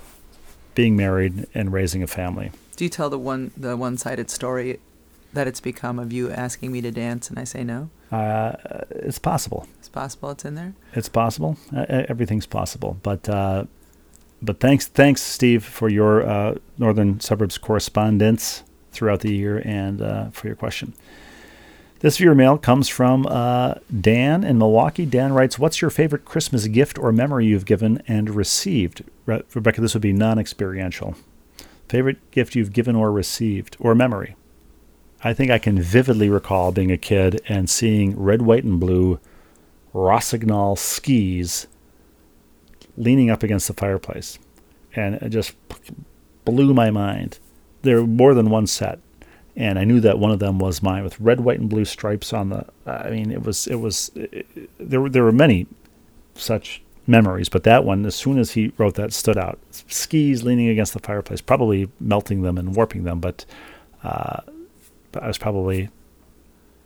Speaker 2: being married and raising a family.
Speaker 1: Do you tell the one the one sided story that it's become of you asking me to dance and I say no?
Speaker 2: Uh, it's possible.
Speaker 1: It's possible it's in there.
Speaker 2: It's possible. Uh, e- everything's possible. But uh, but thanks thanks Steve for your uh, northern suburbs correspondence throughout the year and uh, for your question. This viewer mail comes from uh, Dan in Milwaukee. Dan writes, "What's your favorite Christmas gift or memory you've given and received?" Re- Rebecca, this would be non-experiential. Favorite gift you've given or received or memory? I think I can vividly recall being a kid and seeing red, white, and blue Rossignol skis leaning up against the fireplace. And it just blew my mind. There were more than one set. And I knew that one of them was mine with red, white, and blue stripes on the. I mean, it was, it was, it, there were, there were many such memories, but that one, as soon as he wrote that, stood out. Skis leaning against the fireplace, probably melting them and warping them, but, uh, I was probably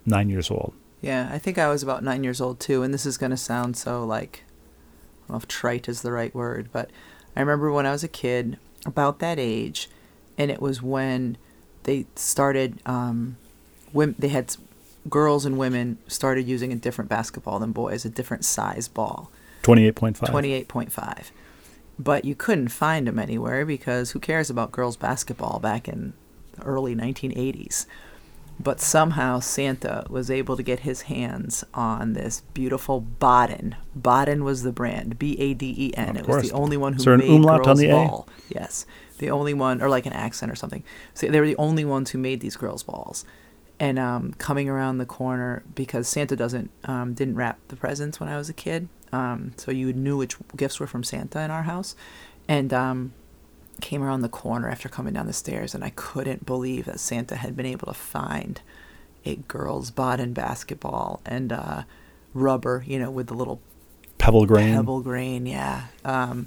Speaker 2: nine years old.
Speaker 1: Yeah, I think I was about nine years old too, and this is gonna sound so like I don't know if trite is the right word, but I remember when I was a kid, about that age, and it was when they started um, wom- they had girls and women started using a different basketball than boys, a different size ball.
Speaker 2: 28.5.
Speaker 1: 28.5. but you couldn't find them anywhere because who cares about girls basketball back in the early 1980s? But somehow Santa was able to get his hands on this beautiful Baden. Baden was the brand, B A D E N. It was the only one who
Speaker 2: Is there an
Speaker 1: made
Speaker 2: umlaut on
Speaker 1: girls
Speaker 2: A?
Speaker 1: ball. Yes, the only one, or like an accent or something. So they were the only ones who made these girls' balls. And um, coming around the corner because Santa doesn't um, didn't wrap the presents when I was a kid, um, so you knew which gifts were from Santa in our house, and um, came around the corner after coming down the stairs, and I couldn't believe that Santa had been able to find a girls' Baden basketball and uh, rubber, you know, with the little
Speaker 2: Pebble grain.
Speaker 1: pebble grain. Yeah, um,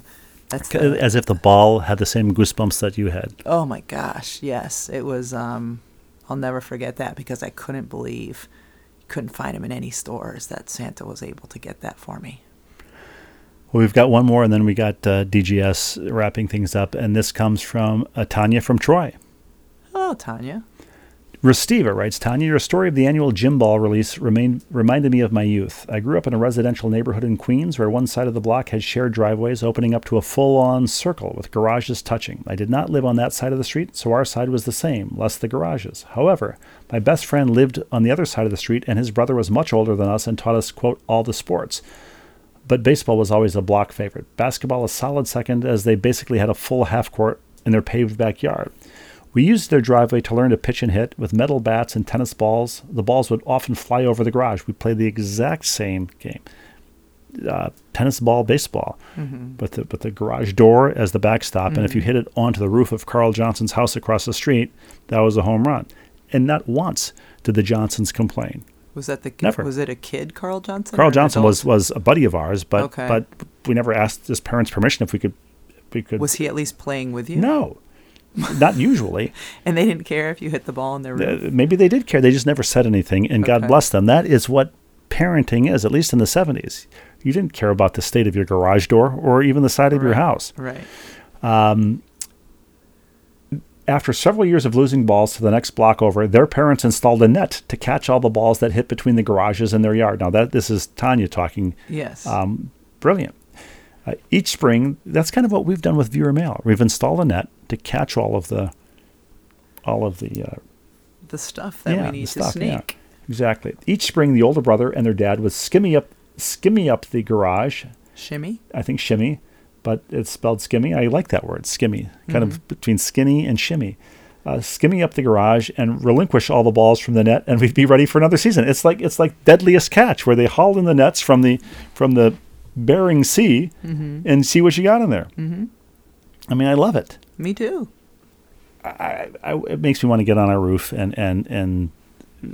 Speaker 1: that's the-
Speaker 2: As if the ball had the same goosebumps that you had.
Speaker 1: Oh my gosh, yes. It was um I'll never forget that because I couldn't believe couldn't find him in any stores that Santa was able to get that for me.
Speaker 2: Well, we've got one more, and then we got uh, DGS wrapping things up. And this comes from uh, Tanya from Troy.
Speaker 1: Oh, Tanya.
Speaker 2: Restiva writes, Tanya, your story of the annual Gym Ball release remained, reminded me of my youth. I grew up in a residential neighborhood in Queens where one side of the block had shared driveways opening up to a full on circle with garages touching. I did not live on that side of the street, so our side was the same, less the garages. However, my best friend lived on the other side of the street, and his brother was much older than us and taught us, quote, all the sports. But baseball was always a block favorite. Basketball a solid second, as they basically had a full half court in their paved backyard. We used their driveway to learn to pitch and hit with metal bats and tennis balls. The balls would often fly over the garage. We played the exact same game. Uh, tennis ball, baseball, with the with the garage door as the backstop, and if you hit it onto the roof of Carl Johnson's house across the street, that was a home run. And not once did the Johnsons complain.
Speaker 1: Was that the
Speaker 2: Never.
Speaker 1: was it a kid, Carl Johnson?
Speaker 2: Carl Johnson was was a buddy of ours, but
Speaker 1: Okay.
Speaker 2: but we never asked his parents' permission if we could we could.
Speaker 1: Was he at least playing with you?
Speaker 2: no, not usually.
Speaker 1: And they didn't care if you hit the ball in their
Speaker 2: Uh, maybe they did care. They just never said anything, and God bless them. That is what parenting is, at least in the 70s. You didn't care about the state of your garage door or even the side of your house.
Speaker 1: Right.
Speaker 2: After several years of losing balls to the next block over, their parents installed a net to catch all the balls that hit between the garages and their yard. Now, that this is Tanya talking.
Speaker 1: Yes.
Speaker 2: Um, brilliant. Uh, each spring, that's kind of what we've done with viewer mail. We've installed a net to catch all of the, all of the uh,
Speaker 1: the stuff that
Speaker 2: yeah,
Speaker 1: we need
Speaker 2: the
Speaker 1: to
Speaker 2: stuff, yeah. Exactly. Each spring, the older brother and their dad would skimmy up, skimmy up the garage.
Speaker 1: Shimmy.
Speaker 2: I think shimmy, but it's spelled skimmy. I like that word, skimmy, kind of between skinny and shimmy. Uh, skimmy up the garage and relinquish all the balls from the net, and we'd be ready for another season. It's like it's like deadliest catch, where they haul in the nets from the from the Bering Sea and see what you got in there. Mm-hmm. I mean, I love it.
Speaker 1: Me too.
Speaker 2: I, I, it makes me want to get on our roof and and and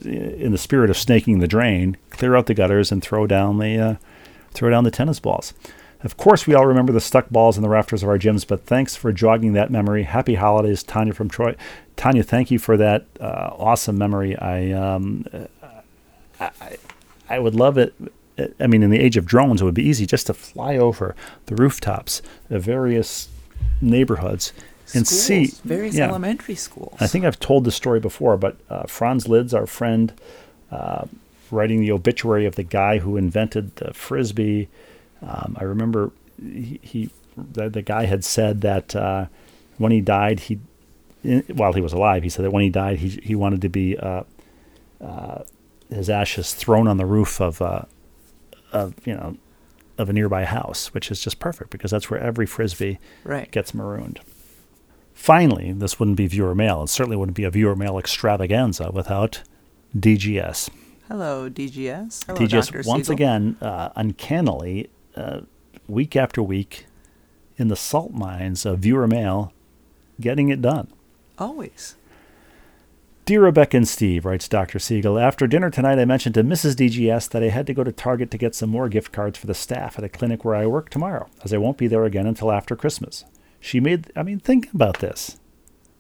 Speaker 2: in the spirit of snaking the drain, clear out the gutters and throw down the uh, throw down the tennis balls. Of course, we all remember the stuck balls in the rafters of our gyms, but thanks for jogging that memory. Happy holidays, Tanya from Troy. Tanya, thank you for that uh, awesome memory. I, um, I- I would love it. I mean, in the age of drones, it would be easy just to fly over the rooftops of various neighborhoods and see
Speaker 1: various
Speaker 2: yeah.
Speaker 1: elementary schools.
Speaker 2: I think I've told this story before, but uh, Franz Lidz, our friend, uh, writing the obituary of the guy who invented the frisbee. Um, I remember he, he the, the guy had said that uh, when he died, he in, while he was alive, he said that when he died, he he wanted to be uh, uh, his ashes thrown on the roof of uh, of you know of a nearby house, which is just perfect because that's where every frisbee
Speaker 1: right.
Speaker 2: gets marooned. Finally, this wouldn't be viewer mail. It certainly wouldn't be a viewer mail extravaganza without DGS.
Speaker 1: Hello, DGS. Hello,
Speaker 2: DGS,
Speaker 1: Dr.
Speaker 2: once
Speaker 1: Siegel.
Speaker 2: again, uh, uncannily, uh, week after week, in the salt mines of viewer mail, getting it done.
Speaker 1: Always.
Speaker 2: Dear Rebecca and Steve, writes Dr. Siegel, after dinner tonight I mentioned to Mrs. DGS that I had to go to Target to get some more gift cards for the staff at a clinic where I work tomorrow, as I won't be there again until after Christmas. She made, I mean, think about this.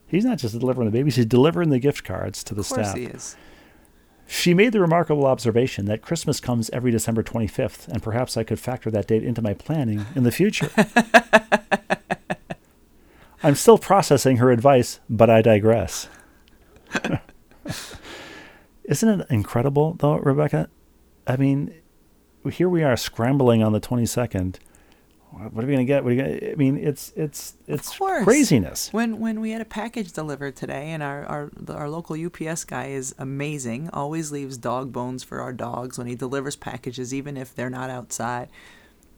Speaker 2: He's not just delivering the babies, he's delivering the gift cards to the
Speaker 1: Of course
Speaker 2: staff.
Speaker 1: he is.
Speaker 2: She made the remarkable observation that Christmas comes every December 25th, and perhaps I could factor that date into my planning in the future. I'm still processing her advice, but I digress. Isn't it incredible, though, Rebecca? I mean, here we are scrambling on the 22nd, What are we gonna get? What are gonna? I mean, it's it's it's craziness.
Speaker 1: When when we had a package delivered today, and our our the, our local UPS guy is amazing. Always leaves dog bones for our dogs when he delivers packages, even if they're not outside.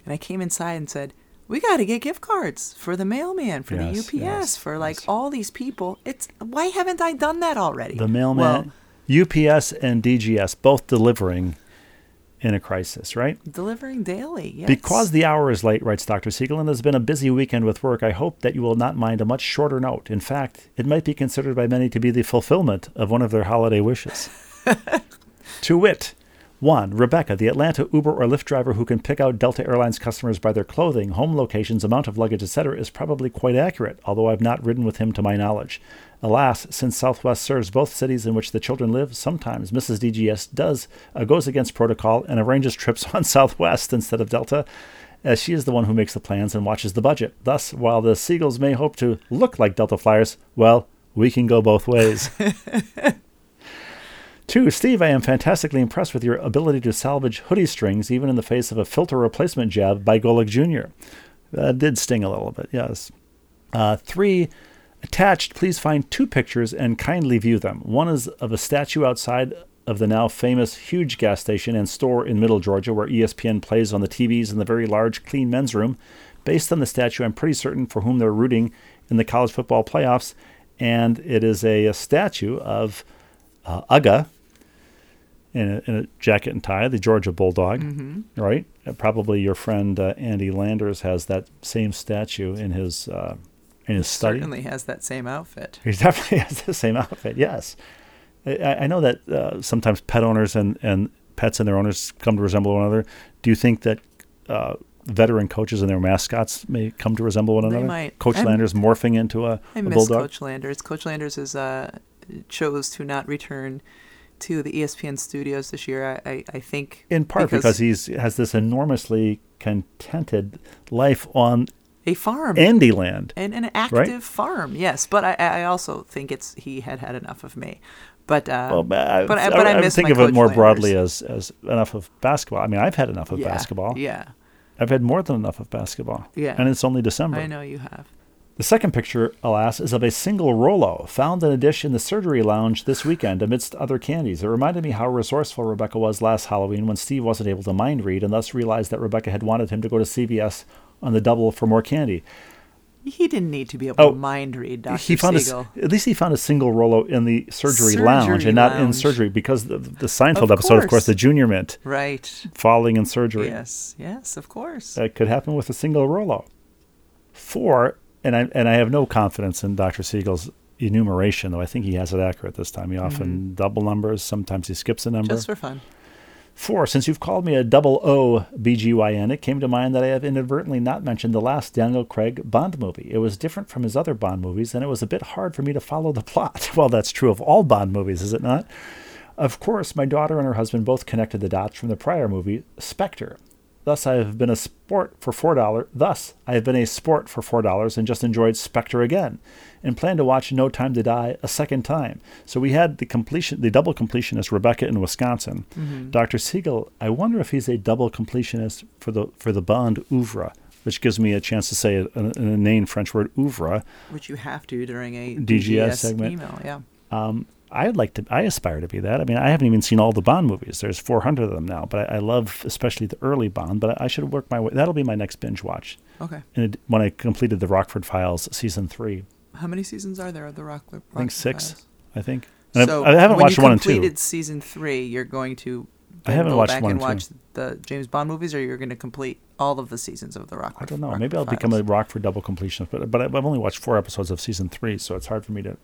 Speaker 1: And I came inside and said, "We got to get gift cards for the mailman, for
Speaker 2: Yes,
Speaker 1: the UPS,
Speaker 2: yes,
Speaker 1: for like
Speaker 2: yes.
Speaker 1: all these people. It's why haven't I done that already?
Speaker 2: The mailman, UPS and DGS both delivering in a crisis, right?
Speaker 1: Delivering daily. Yes.
Speaker 2: Because the hour is late, writes Dr. Siegel, and has been a busy weekend with work, I hope that you will not mind a much shorter note. In fact, it might be considered by many to be the fulfillment of one of their holiday wishes. to wit, one, Rebecca, the Atlanta Uber or Lyft driver who can pick out Delta Airlines customers by their clothing, home locations, amount of luggage, etc., is probably quite accurate, although I've not ridden with him to my knowledge. Alas, since Southwest serves both cities in which the children live, sometimes Mrs. DGS does uh, goes against protocol and arranges trips on Southwest instead of Delta, as she is the one who makes the plans and watches the budget. Thus, while the Siegels may hope to look like Delta flyers, well, we can go both ways. Two, Steve, I am fantastically impressed with your ability to salvage hoodie strings even in the face of a filter replacement jab by Golick Jr. That did sting a little bit, yes. Uh, three, attached, please find two pictures and kindly view them. One is of a statue outside of the now famous huge gas station and store in Middle Georgia where ESPN plays on the TVs in the very large, clean men's room. Based on the statue, I'm pretty certain for whom they're rooting in the college football playoffs. And it is a, a statue of uh, Uga in a, in a jacket and tie, the Georgia Bulldog,
Speaker 1: Mm-hmm.
Speaker 2: right? Uh, probably your friend uh, Andy Landers has that same statue in his uh, in his study.
Speaker 1: certainly has that same outfit.
Speaker 2: He definitely has the same outfit. Yes, I, I know that uh, sometimes pet owners and, and pets and their owners come to resemble one another. Do you think that uh, veteran coaches and their mascots may come to resemble one
Speaker 1: They
Speaker 2: another?
Speaker 1: might.
Speaker 2: Coach
Speaker 1: I'm-
Speaker 2: Landers morphing into a,
Speaker 1: I
Speaker 2: a
Speaker 1: miss
Speaker 2: bulldog.
Speaker 1: Coach Landers. Coach Landers is uh, chose to not return to the ESPN studios this year. I, I, I think
Speaker 2: in part because, he's has this enormously contented life on
Speaker 1: a farm
Speaker 2: Andy Land.
Speaker 1: and an active farm. Yes, but I, I also think it's he had had enough of me. But uh,
Speaker 2: Well, but I,
Speaker 1: but I- but I
Speaker 2: I think of it more broadly as, as enough of basketball. I mean, I've had enough of
Speaker 1: yeah,
Speaker 2: basketball.
Speaker 1: Yeah,
Speaker 2: I've had more than enough of basketball.
Speaker 1: Yeah.
Speaker 2: And it's only December.
Speaker 1: I know you have.
Speaker 2: The second picture, alas, is of a single Rolo found in a dish in the surgery lounge this weekend amidst other candies. It reminded me how resourceful Rebecca was last Halloween when Steve wasn't able to mind read and thus realized that Rebecca had wanted him to go to CVS on the double for more candy.
Speaker 1: He didn't need to be able
Speaker 2: Oh,
Speaker 1: to mind read, Doctor
Speaker 2: He found a
Speaker 1: Siegel.
Speaker 2: at least he found a single Rolo in the surgery,
Speaker 1: Surgery
Speaker 2: lounge and not in surgery because the, the Seinfeld
Speaker 1: Of
Speaker 2: episode, of course,
Speaker 1: course.
Speaker 2: the Junior Mint
Speaker 1: right.
Speaker 2: falling in surgery.
Speaker 1: Yes. Yes. Of course.
Speaker 2: That could happen with a single Rolo. Four, and I and I have no confidence in Dr. Siegel's enumeration, though I think he has it accurate this time. He often double numbers, sometimes he skips a number.
Speaker 1: Mm-hmm. Just for fun.
Speaker 2: Four, since you've called me a double O BGYN, it came to mind that I have inadvertently not mentioned the last Daniel Craig Bond movie. It was different from his other Bond movies, and it was a bit hard for me to follow the plot. Well, that's true of all Bond movies, is it not? Of course, my daughter and her husband both connected the dots from the prior movie, Spectre. Thus, I have been a sport for four dollars. Thus, I have been a sport for four dollars and just enjoyed Spectre again, and plan to watch No Time to Die a second time. So we had the completion, the double completionist Rebecca in Wisconsin. Dr. Siegel, I wonder if he's a double completionist for the for the Bond oeuvre, which gives me a chance to say an inane French word oeuvre.
Speaker 1: Which you have to during a
Speaker 2: DGS
Speaker 1: DGS,
Speaker 2: segment.
Speaker 1: email. Yeah.
Speaker 2: Um, I'd like to. I aspire to be that. I mean, I haven't even seen all the Bond movies. There's 400 of them now, but I, I love especially the early Bond. But I, I should work my way. That'll be my next binge watch.
Speaker 1: Okay.
Speaker 2: And it, when I completed the Rockford Files season three,
Speaker 1: How many seasons are there of the Rock?
Speaker 2: I think six. I think. And
Speaker 1: So
Speaker 2: I, haven't
Speaker 1: when
Speaker 2: watched
Speaker 1: you
Speaker 2: one and two.
Speaker 1: completed season three, you're going to
Speaker 2: I haven't watched
Speaker 1: back
Speaker 2: one
Speaker 1: and
Speaker 2: and two.
Speaker 1: watch the James Bond movies, or you're going to complete all of the seasons of the Rock.
Speaker 2: I don't know. Maybe I'll become a Rockford double completionist, but but I've only watched four episodes of season three, so it's hard for me to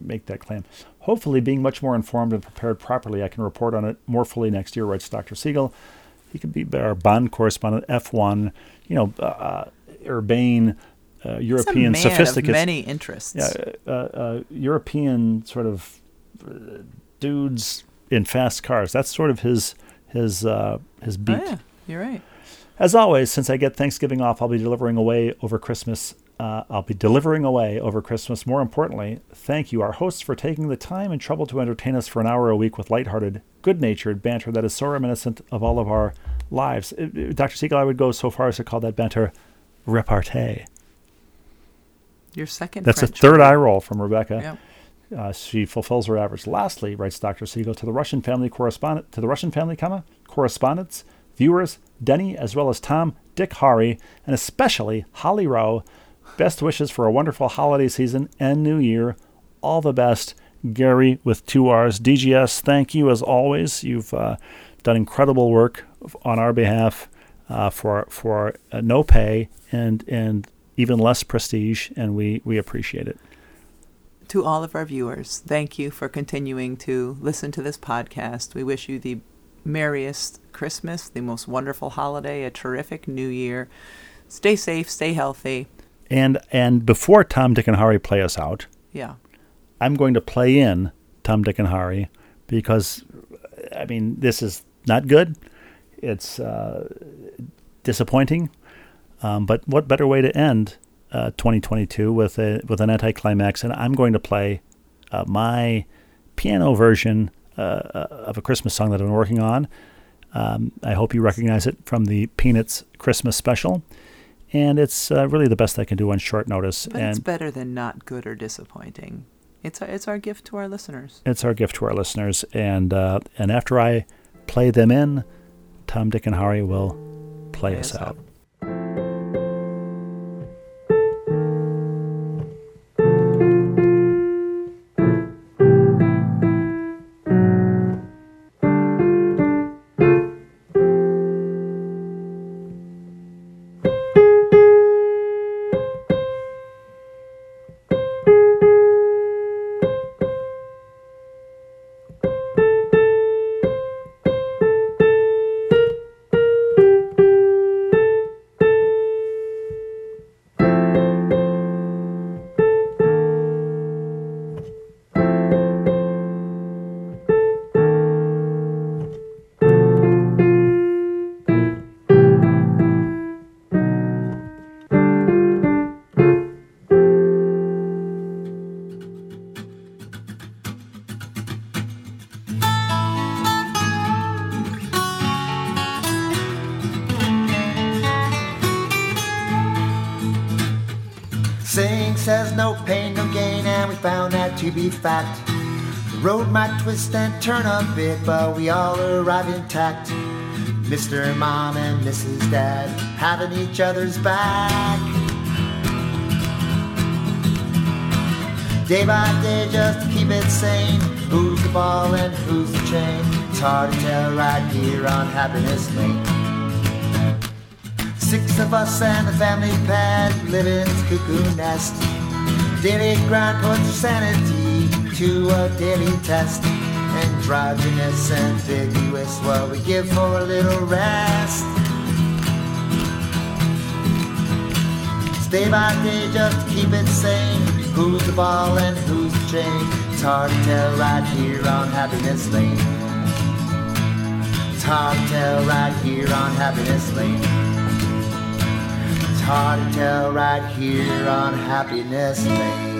Speaker 2: make that claim. Hopefully, being much more informed and prepared properly, I can report on it more fully next year. Writes Dr. Siegel. He could be our Bond correspondent, F1, you know, uh, uh, urbane, uh, European, sophisticated,
Speaker 1: many interests.
Speaker 2: yeah, uh, uh, European sort of uh, dudes in fast cars. That's sort of his his uh, his beat.
Speaker 1: Oh, yeah, you're right.
Speaker 2: As always, since I get Thanksgiving off, I'll be delivering away over Christmas. Uh, I'll be delivering away over Christmas. More importantly, thank you, our hosts, for taking the time and trouble to entertain us for an hour a week with lighthearted, good natured banter that is so reminiscent of all of our lives. It- it- Dr. Siegel, I would go so far as to call that banter repartee.
Speaker 1: Your second.
Speaker 2: That's a third
Speaker 1: word.
Speaker 2: eye roll from Rebecca.
Speaker 1: Yep.
Speaker 2: Uh, she fulfills her average. Lastly, writes Dr. Siegel to the Russian family correspondent to the Russian family, comma correspondents, viewers, Denny, as well as Tom, Dick, Harry, and especially Holly Rowe. Best wishes for a wonderful holiday season and New Year. All the best, Gary with two R's. DGS, thank you as always. You've uh, done incredible work on our behalf uh, for for uh, no pay and and even less prestige, and we we appreciate it.
Speaker 1: To all of our viewers, thank you for continuing to listen to this podcast. We wish you the merriest Christmas, the most wonderful holiday, a terrific New Year. Stay safe, stay healthy.
Speaker 2: And and before Tom, Dick, and Harry play us out,
Speaker 1: Yeah.
Speaker 2: I'm going to play in Tom, Dick, and Harry because, I mean, this is not good. It's uh, disappointing. Um, but what better way to end uh, 2022 with a with an anticlimax? And I'm going to play uh, my piano version uh, uh, of a Christmas song that I've been working on. Um, I hope you recognize it from the Peanuts Christmas special. And it's uh, really the best I can do on short notice.
Speaker 1: But
Speaker 2: and
Speaker 1: it's better than not good or disappointing. It's our, it's our gift to our listeners.
Speaker 2: it's our gift to our listeners. And uh, and after I play them in, Tom, Dick, and Harry will play,
Speaker 1: Play
Speaker 2: us
Speaker 1: us
Speaker 2: out.
Speaker 3: We all arrive intact. Mr. Mom and Mrs. Dad having each other's back. Day by day, just to keep it sane. Who's the ball and who's the chain? It's hard to tell right here on Happiness Lane. Six of us and the family pet live in this cuckoo nest. Daily grind puts sanity to a daily test. Androgynous, ambiguous, what we give for a little rest. Day by day, just keep it sane. Who's the ball and who's the chain? It's hard to tell right here on Happiness Lane. It's hard to tell right here on Happiness Lane. It's hard to tell right here on Happiness Lane.